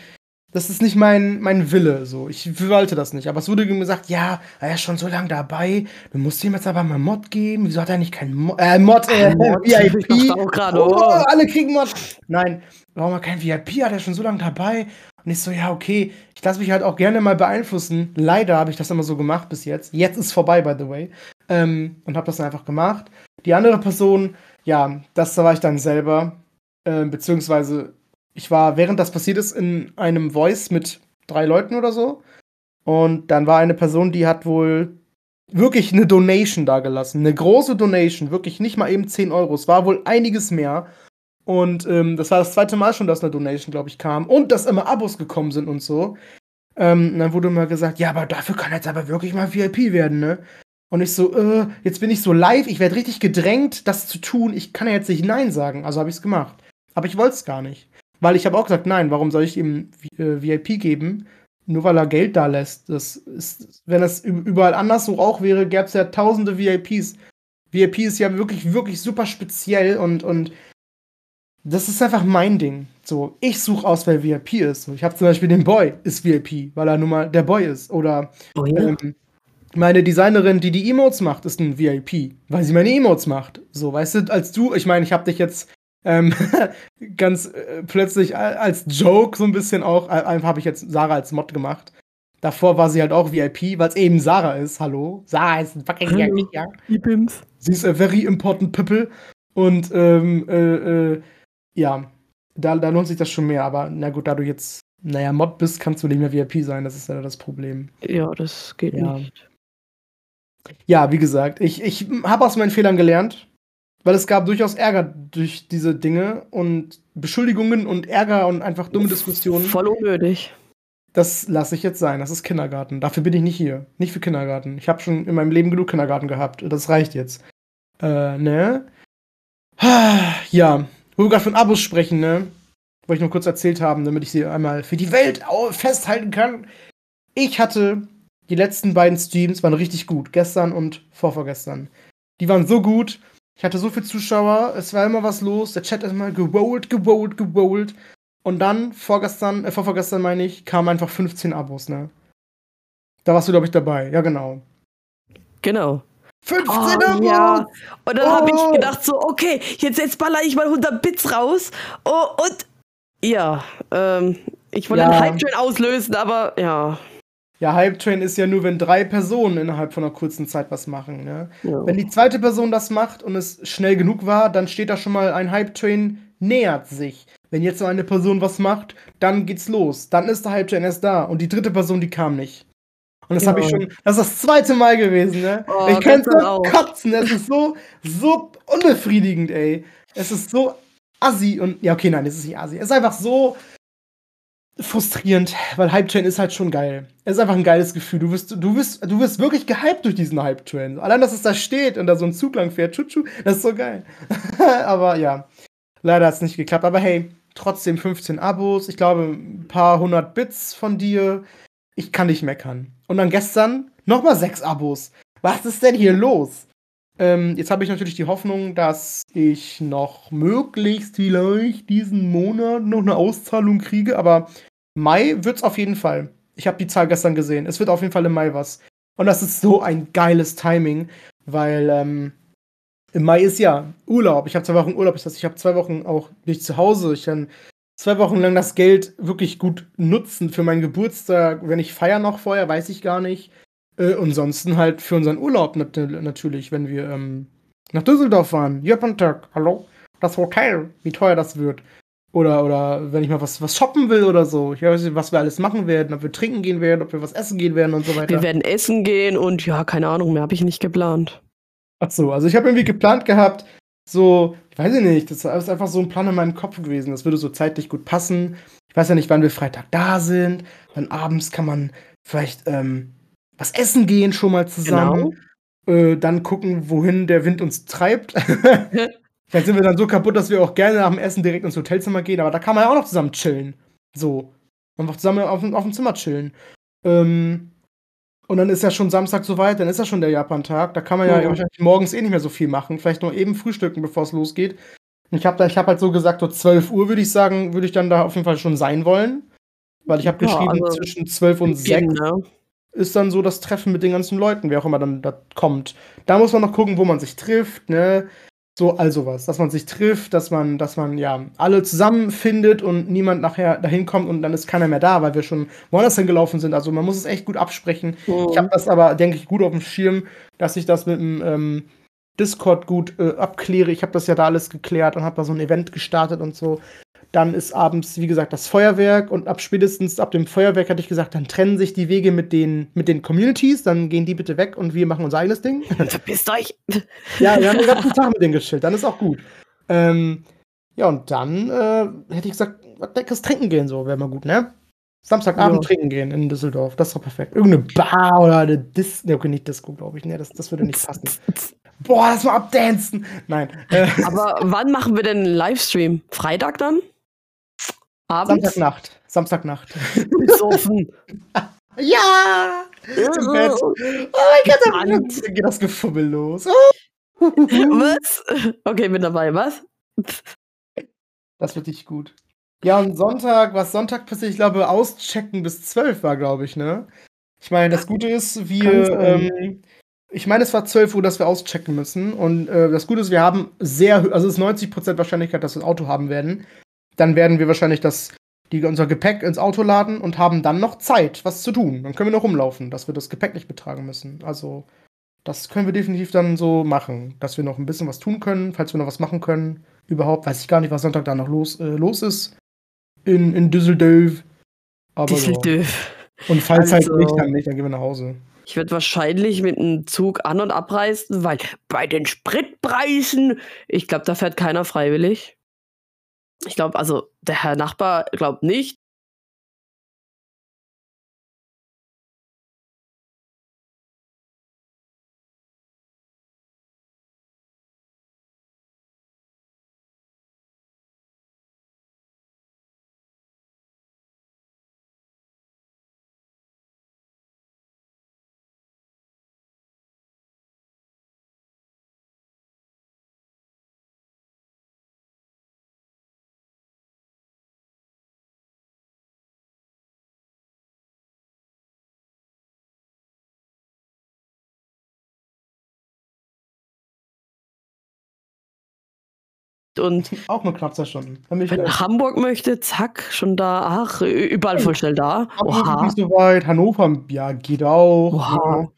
das ist nicht mein, mein Wille. So, ich wollte das nicht. Aber es wurde mir gesagt, ja, er ist schon so lange dabei. Du musst ihm jetzt aber mal Mod geben. Wieso hat er nicht keinen Mod? Äh, Mod, äh, Mod. VIP. Gerade, oh, oh. alle kriegen Mod. Nein, warum er kein VIP hat? Er ist schon so lange dabei. Und ich so, ja, okay, ich lasse mich halt auch gerne mal beeinflussen. Leider habe ich das immer so gemacht bis jetzt. Jetzt ist vorbei, by the way. Ähm, und habe das dann einfach gemacht. Die andere Person, ja, das war ich dann selber. Ähm, beziehungsweise, ich war, während das passiert ist, in einem Voice mit drei Leuten oder so. Und dann war eine Person, die hat wohl wirklich eine Donation dagelassen. Eine große Donation, wirklich nicht mal eben 10 Euro. Es war wohl einiges mehr. Und ähm, das war das zweite Mal schon, dass eine Donation, glaube ich, kam. Und dass immer Abos gekommen sind und so. Ähm, dann wurde mal gesagt, ja, aber dafür kann jetzt aber wirklich mal VIP werden, ne? Und ich so, äh, jetzt bin ich so live, ich werde richtig gedrängt, das zu tun. Ich kann ja jetzt nicht Nein sagen. Also habe ich es gemacht. Aber ich wollte es gar nicht. Weil ich habe auch gesagt, nein, warum soll ich ihm äh, VIP geben? Nur weil er Geld da lässt. Das ist, wenn das überall anders so auch wäre, gäbe es ja tausende VIPs. VIP ist ja wirklich, wirklich super speziell und, und das ist einfach mein Ding. So, ich suche aus, wer VIP ist. So, ich habe zum Beispiel den Boy, ist VIP, weil er nun mal der Boy ist. Oder Oh ja. ähm, meine Designerin, die die Emotes macht, ist ein VIP, weil sie meine Emotes macht. So, weißt du, als du, ich meine, ich habe dich jetzt ähm, ganz äh, plötzlich als Joke so ein bisschen auch, äh, einfach habe ich jetzt Sarah als Mod gemacht. Davor war sie halt auch VIP, weil es eben Sarah ist. Hallo? Sarah ist ein fucking. VIP, ja. Sie ist a very important people. Und ähm, äh, äh, ja, da, da lohnt sich das schon mehr. Aber na gut, da du jetzt, naja, Mod bist, kannst du nicht mehr VIP sein. Das ist ja das Problem. Ja, das geht Ja. nicht. Ja, wie gesagt, ich, ich habe aus meinen Fehlern gelernt, weil es gab durchaus Ärger durch diese Dinge und Beschuldigungen und Ärger und einfach dumme Diskussionen. Voll unnötig. Das lasse ich jetzt sein. Das ist Kindergarten. Dafür bin ich nicht hier. Nicht für Kindergarten. Ich habe schon in meinem Leben genug Kindergarten gehabt. Das reicht jetzt. Äh, ne? Ja, wo wir gerade von Abos sprechen, ne? Wollte ich nur kurz erzählt haben, damit ich sie einmal für die Welt festhalten kann. Ich hatte die letzten beiden Streams waren richtig gut. Gestern und vorvorgestern. Die waren so gut. Ich hatte so viele Zuschauer. Es war immer was los. Der Chat ist immer gewollt, gewollt, gewollt. Und dann, vorgestern, äh, vorvorgestern meine ich, kamen einfach 15 Abos, ne? Da warst du, glaube ich, dabei. Ja, genau. Genau. 15 Oh, Abos! ja. Und dann habe Oh. ich gedacht so, okay, jetzt, jetzt baller ich mal 100 Bits raus. Oh, und ja, ähm, ich wollte Ja. den Hype-Train auslösen, aber ja. Ja, Hype Train ist ja nur, wenn drei Personen innerhalb von einer kurzen Zeit was machen, ne? ja. Wenn die zweite Person das macht und es schnell genug war, dann steht da schon mal ein Hype Train nähert sich. Wenn jetzt noch eine Person was macht, dann geht's los. Dann ist der Hype Train erst da und die dritte Person, die kam nicht. Und das Ja. habe ich schon, das ist das zweite Mal gewesen, ne? Oh, ich könnte gestern so auch. kotzen, das ist so, so unbefriedigend, ey. Es ist so assi und, ja, okay, nein, es ist nicht assi. Es ist einfach so, frustrierend, weil Hype Train ist halt schon geil. Es ist einfach ein geiles Gefühl. Du wirst, du wirst, du wirst wirklich gehypt durch diesen Hype Train. Allein, dass es da steht und da so ein Zug lang fährt, tschu, das ist so geil. aber ja, leider hat es nicht geklappt. Aber hey, trotzdem 15 Abos. Ich glaube, ein paar hundert Bits von dir. Ich kann nicht meckern. Und dann gestern nochmal sechs Abos. Was ist denn hier los? Ähm, jetzt habe ich natürlich die Hoffnung, dass ich noch möglichst vielleicht diesen Monat noch eine Auszahlung kriege, aber Mai wird es auf jeden Fall. Ich habe die Zahl gestern gesehen. Es wird auf jeden Fall im Mai was. Und das ist so ein geiles Timing, weil ähm, im Mai ist ja Urlaub. Ich habe zwei Wochen Urlaub. Das heißt, ich habe zwei Wochen auch nicht zu Hause. Ich kann zwei Wochen lang das Geld wirklich gut nutzen für meinen Geburtstag. Wenn ich feiere noch vorher, weiß ich gar nicht. Äh, ansonsten halt für unseren Urlaub nat natürlich, wenn wir ähm, nach Düsseldorf fahren. Tag, hallo? Das Hotel, wie teuer das wird. Oder, oder wenn ich mal was, was shoppen will oder so. Ich weiß nicht, was wir alles machen werden, ob wir trinken gehen werden, ob wir was essen gehen werden und so weiter. Wir werden essen gehen und ja, keine Ahnung, mehr habe ich nicht geplant. Ach so, also ich habe irgendwie geplant gehabt, so, ich weiß nicht, das ist einfach so ein Plan in meinem Kopf gewesen. Das würde so zeitlich gut passen. Ich weiß ja nicht, wann wir Freitag da sind. Dann abends kann man vielleicht ähm, was essen gehen schon mal zusammen. Genau. Äh, dann gucken, wohin der Wind uns treibt. Vielleicht sind wir dann so kaputt, dass wir auch gerne nach dem Essen direkt ins Hotelzimmer gehen, aber da kann man ja auch noch zusammen chillen. So. Einfach zusammen auf, auf dem Zimmer chillen. Ähm, und dann ist ja schon Samstag soweit, dann ist ja schon der Japan-Tag. Da kann man ja, ja wahrscheinlich morgens eh nicht mehr so viel machen. Vielleicht nur eben frühstücken, bevor es losgeht. Ich habe hab halt so gesagt, so 12 Uhr würde ich sagen, würde ich dann da auf jeden Fall schon sein wollen. Weil ich habe ja, geschrieben, also zwischen 12 und 6 ne? ist dann so das Treffen mit den ganzen Leuten, wer auch immer dann da kommt. Da muss man noch gucken, wo man sich trifft, ne? So, all sowas. Dass man sich trifft, dass man, dass man ja alle zusammenfindet und niemand nachher dahin kommt und dann ist keiner mehr da, weil wir schon woanders hingelaufen sind. Also man muss es echt gut absprechen. Mhm. Ich habe das aber, denke ich, gut auf dem Schirm, dass ich das mit dem ähm, Discord gut äh, abkläre. Ich habe das ja da alles geklärt und habe da so ein Event gestartet und so. Dann ist abends, wie gesagt, das Feuerwerk und ab spätestens ab dem Feuerwerk hatte ich gesagt, dann trennen sich die Wege mit den, mit den Communities, dann gehen die bitte weg und wir machen unser eigenes Ding. Verpisst euch! ja, wir haben den ganzen Tag mit denen geschillt, dann ist auch gut. Ähm, ja, und dann äh, hätte ich gesagt, was leckeres trinken gehen, so wäre mal gut, ne? Samstagabend ja. trinken gehen in Düsseldorf, das ist doch perfekt. Irgendeine Bar oder eine Disco, ne, okay, nicht Disco, glaube ich, ne, das, das würde nicht passen. Boah, lass mal abdancen! Nein. Aber wann machen wir denn einen Livestream? Freitag dann? Abends? Samstagnacht. Samstagnacht. Besoffen. ja! Im Bett. Oh mein Gott, dann geht das Gefummel los. Was? Okay, bin dabei. Was? Das wird nicht gut. Ja, und Sonntag, was Sonntag passiert, ich glaube, auschecken bis 12 war, glaube ich, ne? Ich meine, das Gute ist, wir, ähm, ich meine, es war 12 Uhr, dass wir auschecken müssen. Und äh, das Gute ist, wir haben sehr, also es ist 90% Wahrscheinlichkeit, dass wir ein Auto haben werden. Dann werden wir wahrscheinlich das, die, unser Gepäck ins Auto laden und haben dann noch Zeit, was zu tun. Dann können wir noch rumlaufen, dass wir das Gepäck nicht betragen müssen. Also, das können wir definitiv dann so machen, dass wir noch ein bisschen was tun können, falls wir noch was machen können. Überhaupt weiß ich gar nicht, was Sonntag da noch los, äh, los ist. In, in Düsseldorf. Aber Düsseldorf. So. Und falls halt also, halt nicht, dann nicht, dann gehen wir nach Hause. Ich werde wahrscheinlich mit einem Zug an- und abreisen, weil bei den Spritpreisen, ich glaube, da fährt keiner freiwillig. Ich glaube, also der Herr Nachbar glaubt nicht. Und auch nur knapp zwei Stunden. Wenn gleich. Hamburg möchte, zack, schon da. Ach, überall voll schnell da. Oha. Nicht so weit. Hannover, ja, geht auch. Oha. Ja.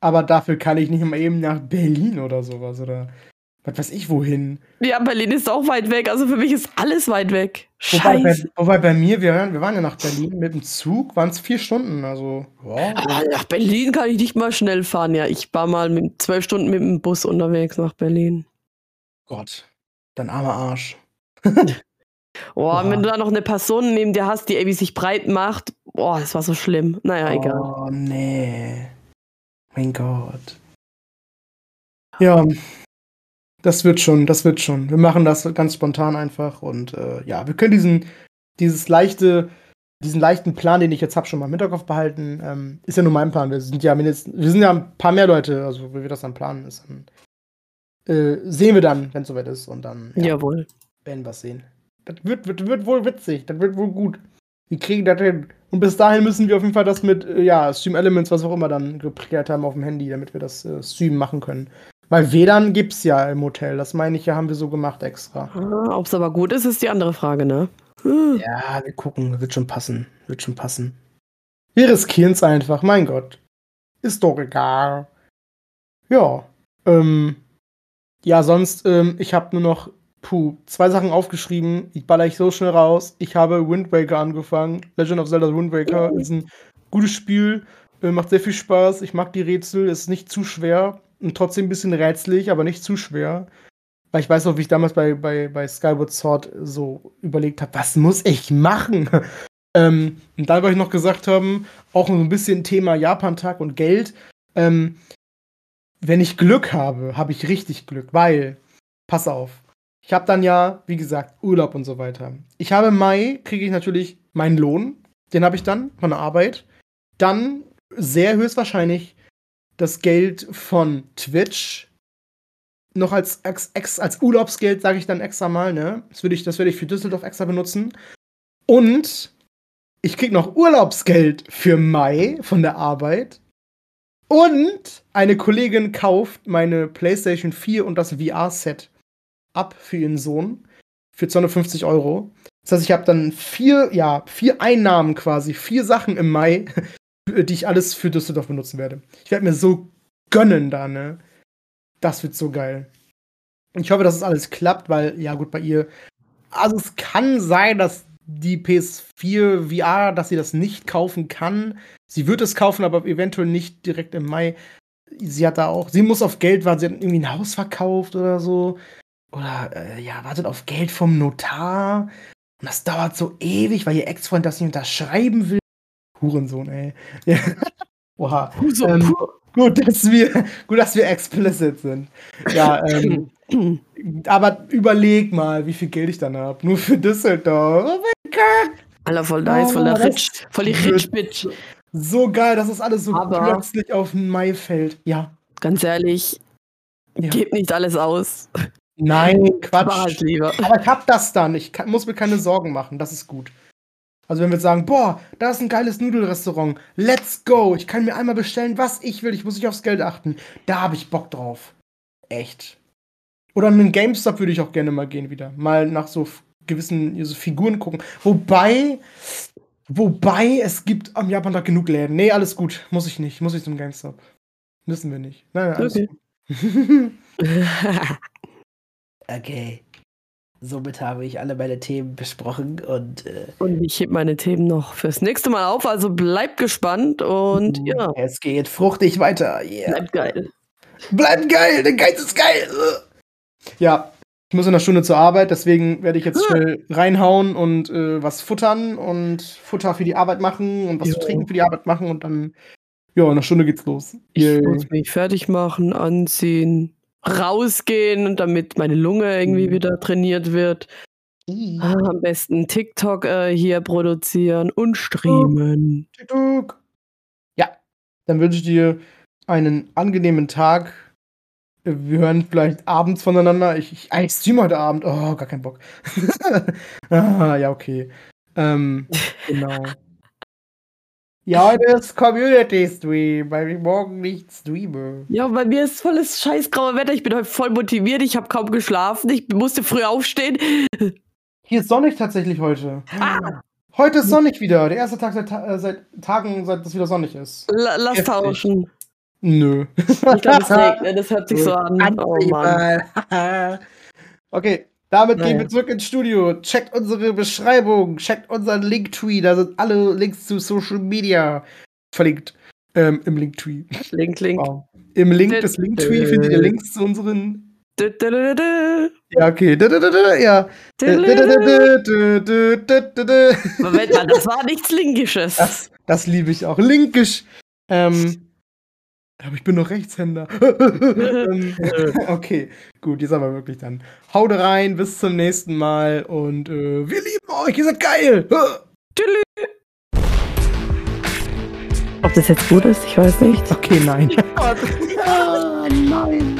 Aber dafür kann ich nicht mal eben nach Berlin oder sowas oder was weiß ich wohin. Ja, Berlin ist auch weit weg. Also für mich ist alles weit weg. Wobei bei, wobei bei, mir, wir, wir waren ja nach Berlin mit dem Zug, waren es vier Stunden. Also, wow. Ah, nach Berlin kann ich nicht mal schnell fahren. Ja, ich war mal mit zwölf Stunden mit dem Bus unterwegs nach Berlin. Gott. Dein armer Arsch. Boah, wenn du da noch eine Person neben dir hast, die irgendwie sich breit macht, boah, das war so schlimm. Naja, egal. Oh, nee. Mein Gott. Ja, das wird schon, das wird schon. Wir machen das ganz spontan einfach und äh, ja, wir können diesen, dieses leichte, diesen leichten Plan, den ich jetzt habe, schon mal im Hinterkopf behalten. Ähm, ist ja nur mein Plan. Wir sind ja mindestens, wir sind ja ein paar mehr Leute, also wie wir das dann planen, ist dann, äh, sehen wir dann, wenn es soweit ist und dann ja, Jawohl. werden wir sehen. Das wird, wird, wird wohl witzig, das wird wohl gut. Wir kriegen das hin. Und bis dahin müssen wir auf jeden Fall das mit, äh, ja, Stream Elements, was auch immer, dann geprägt haben auf dem Handy, damit wir das äh, streamen machen können. Weil WLAN gibt's ja im Hotel. Das meine ich ja, haben wir so gemacht extra. Ah, Ob es aber gut ist, ist die andere Frage, ne? Hm. Ja, wir gucken. Wird schon passen. Wird schon passen. Wir riskieren es einfach. Mein Gott. Ist doch egal. Ja. Ähm. Ja, sonst, ähm, ich habe nur noch Puh, zwei Sachen aufgeschrieben. Ich baller ich so schnell raus. Ich habe Wind Waker angefangen. Legend of Zelda Wind Waker ist ein gutes Spiel. Äh, macht sehr viel Spaß. Ich mag die Rätsel. Ist nicht zu schwer und trotzdem ein bisschen rätselig, aber nicht zu schwer. Weil ich weiß noch, wie ich damals bei, bei, bei Skyward Sword so überlegt habe, was muss ich machen? ähm, und da wollte ich noch gesagt haben, auch so ein bisschen Thema Japan-Tag und Geld. Ähm, wenn ich Glück habe, habe ich richtig Glück, weil, pass auf, ich habe dann ja, wie gesagt, Urlaub und so weiter. Ich habe im Mai, kriege ich natürlich meinen Lohn, den habe ich dann von der Arbeit. Dann sehr höchstwahrscheinlich das Geld von Twitch noch als, als, als Urlaubsgeld, sage ich dann extra mal, ne? Das würde ich, das ich für Düsseldorf extra benutzen. Und ich krieg noch Urlaubsgeld für Mai von der Arbeit. Und eine Kollegin kauft meine PlayStation 4 und das VR-Set ab für ihren Sohn für 250 Euro. Das heißt, ich habe dann vier, ja, vier Einnahmen quasi, vier Sachen im Mai, die ich alles für Düsseldorf benutzen werde. Ich werde mir so gönnen da, ne? Das wird so geil. Ich hoffe, dass es alles klappt, weil, ja, gut, bei ihr. Also, es kann sein, dass die PS4 VR, dass sie das nicht kaufen kann. Sie wird es kaufen, aber eventuell nicht direkt im Mai. Sie hat da auch, sie muss auf Geld warten, sie hat irgendwie ein Haus verkauft oder so. Oder, äh, ja, wartet auf Geld vom Notar. Und das dauert so ewig, weil ihr Ex-Freund das nicht unterschreiben will. Hurensohn, ey. Oha. Ähm, gut, dass wir, gut, dass wir explicit sind. Ja, ähm, aber überleg mal, wie viel Geld ich dann habe. Nur für Düsseldorf. Oh mein Gott. Alter, voll nice, voll der Rich, voll die Rich Bitch. So geil, dass das alles so aber plötzlich auf den Mai fällt. Ja. Ganz ehrlich, ja. gebt nicht alles aus. Nein, Quatsch. Halt. Aber ich hab das dann. Ich kann, muss mir keine Sorgen machen. Das ist gut. Also wenn wir sagen, boah, da ist ein geiles Nudelrestaurant, let's go, ich kann mir einmal bestellen, was ich will, ich muss nicht aufs Geld achten. Da habe ich Bock drauf. Echt. Oder in einen GameStop würde ich auch gerne mal gehen wieder. Mal nach so gewissen so Figuren gucken. Wobei, wobei, es gibt am Japan da genug Läden. Nee, alles gut. Muss ich nicht. Muss ich zum GameStop. Müssen wir nicht. Nein, alles okay. gut. okay. Somit habe ich alle meine Themen besprochen und. Äh, und ich hebe meine Themen noch fürs nächste Mal auf, also bleibt gespannt und uh, ja. Es geht fruchtig weiter. Yeah. Bleibt geil. Bleibt geil, der Geiz ist geil. Ja, ich muss in einer Stunde zur Arbeit, deswegen werde ich jetzt schnell reinhauen und äh, was futtern und Futter für die Arbeit machen und was ja. zu trinken für die Arbeit machen und dann, ja, in einer Stunde geht's los. Ich muss mich fertig machen, anziehen, rausgehen, damit meine Lunge irgendwie mhm. wieder trainiert wird. Mhm. Ah, am besten TikTok äh, hier produzieren und streamen. TikTok. Ja, dann wünsche ich dir einen angenehmen Tag. Wir hören vielleicht abends voneinander. Ich, ich, ich stream heute Abend. Oh, gar keinen Bock. ah, ja, okay. Ähm, genau. Ja, heute ist Community Stream, weil ich morgen nicht streame. Ja, bei mir ist volles scheißgraue Wetter. Ich bin heute voll motiviert. Ich habe kaum geschlafen. Ich musste früh aufstehen. Hier ist sonnig tatsächlich heute. Ah. Heute ist sonnig wieder. Der erste Tag seit, äh, seit Tagen, seit es wieder sonnig ist. L lass Heftig. tauschen. Nö. Ich glaube, es regnet. Das hört sich so an. Oh Mann. okay, damit Nein. gehen wir zurück ins Studio. Checkt unsere Beschreibung, checkt unseren Linktree. Da sind alle Links zu Social Media verlinkt. Ähm, Im Linktree. Link, Link. Wow. Im Link des Linktree findet ihr Links zu unseren ja, okay. Ja. Moment mal, das war nichts Linkisches. Das, das liebe ich auch. Linkisch. Ähm, aber ich bin noch Rechtshänder. Ähm, okay, gut, jetzt aber wirklich dann. Haut rein, bis zum nächsten Mal und äh, wir lieben euch, ihr seid geil. Tschüss. Ob das jetzt gut ist, ich weiß nicht. Okay, nein. Gott. Ah, nein.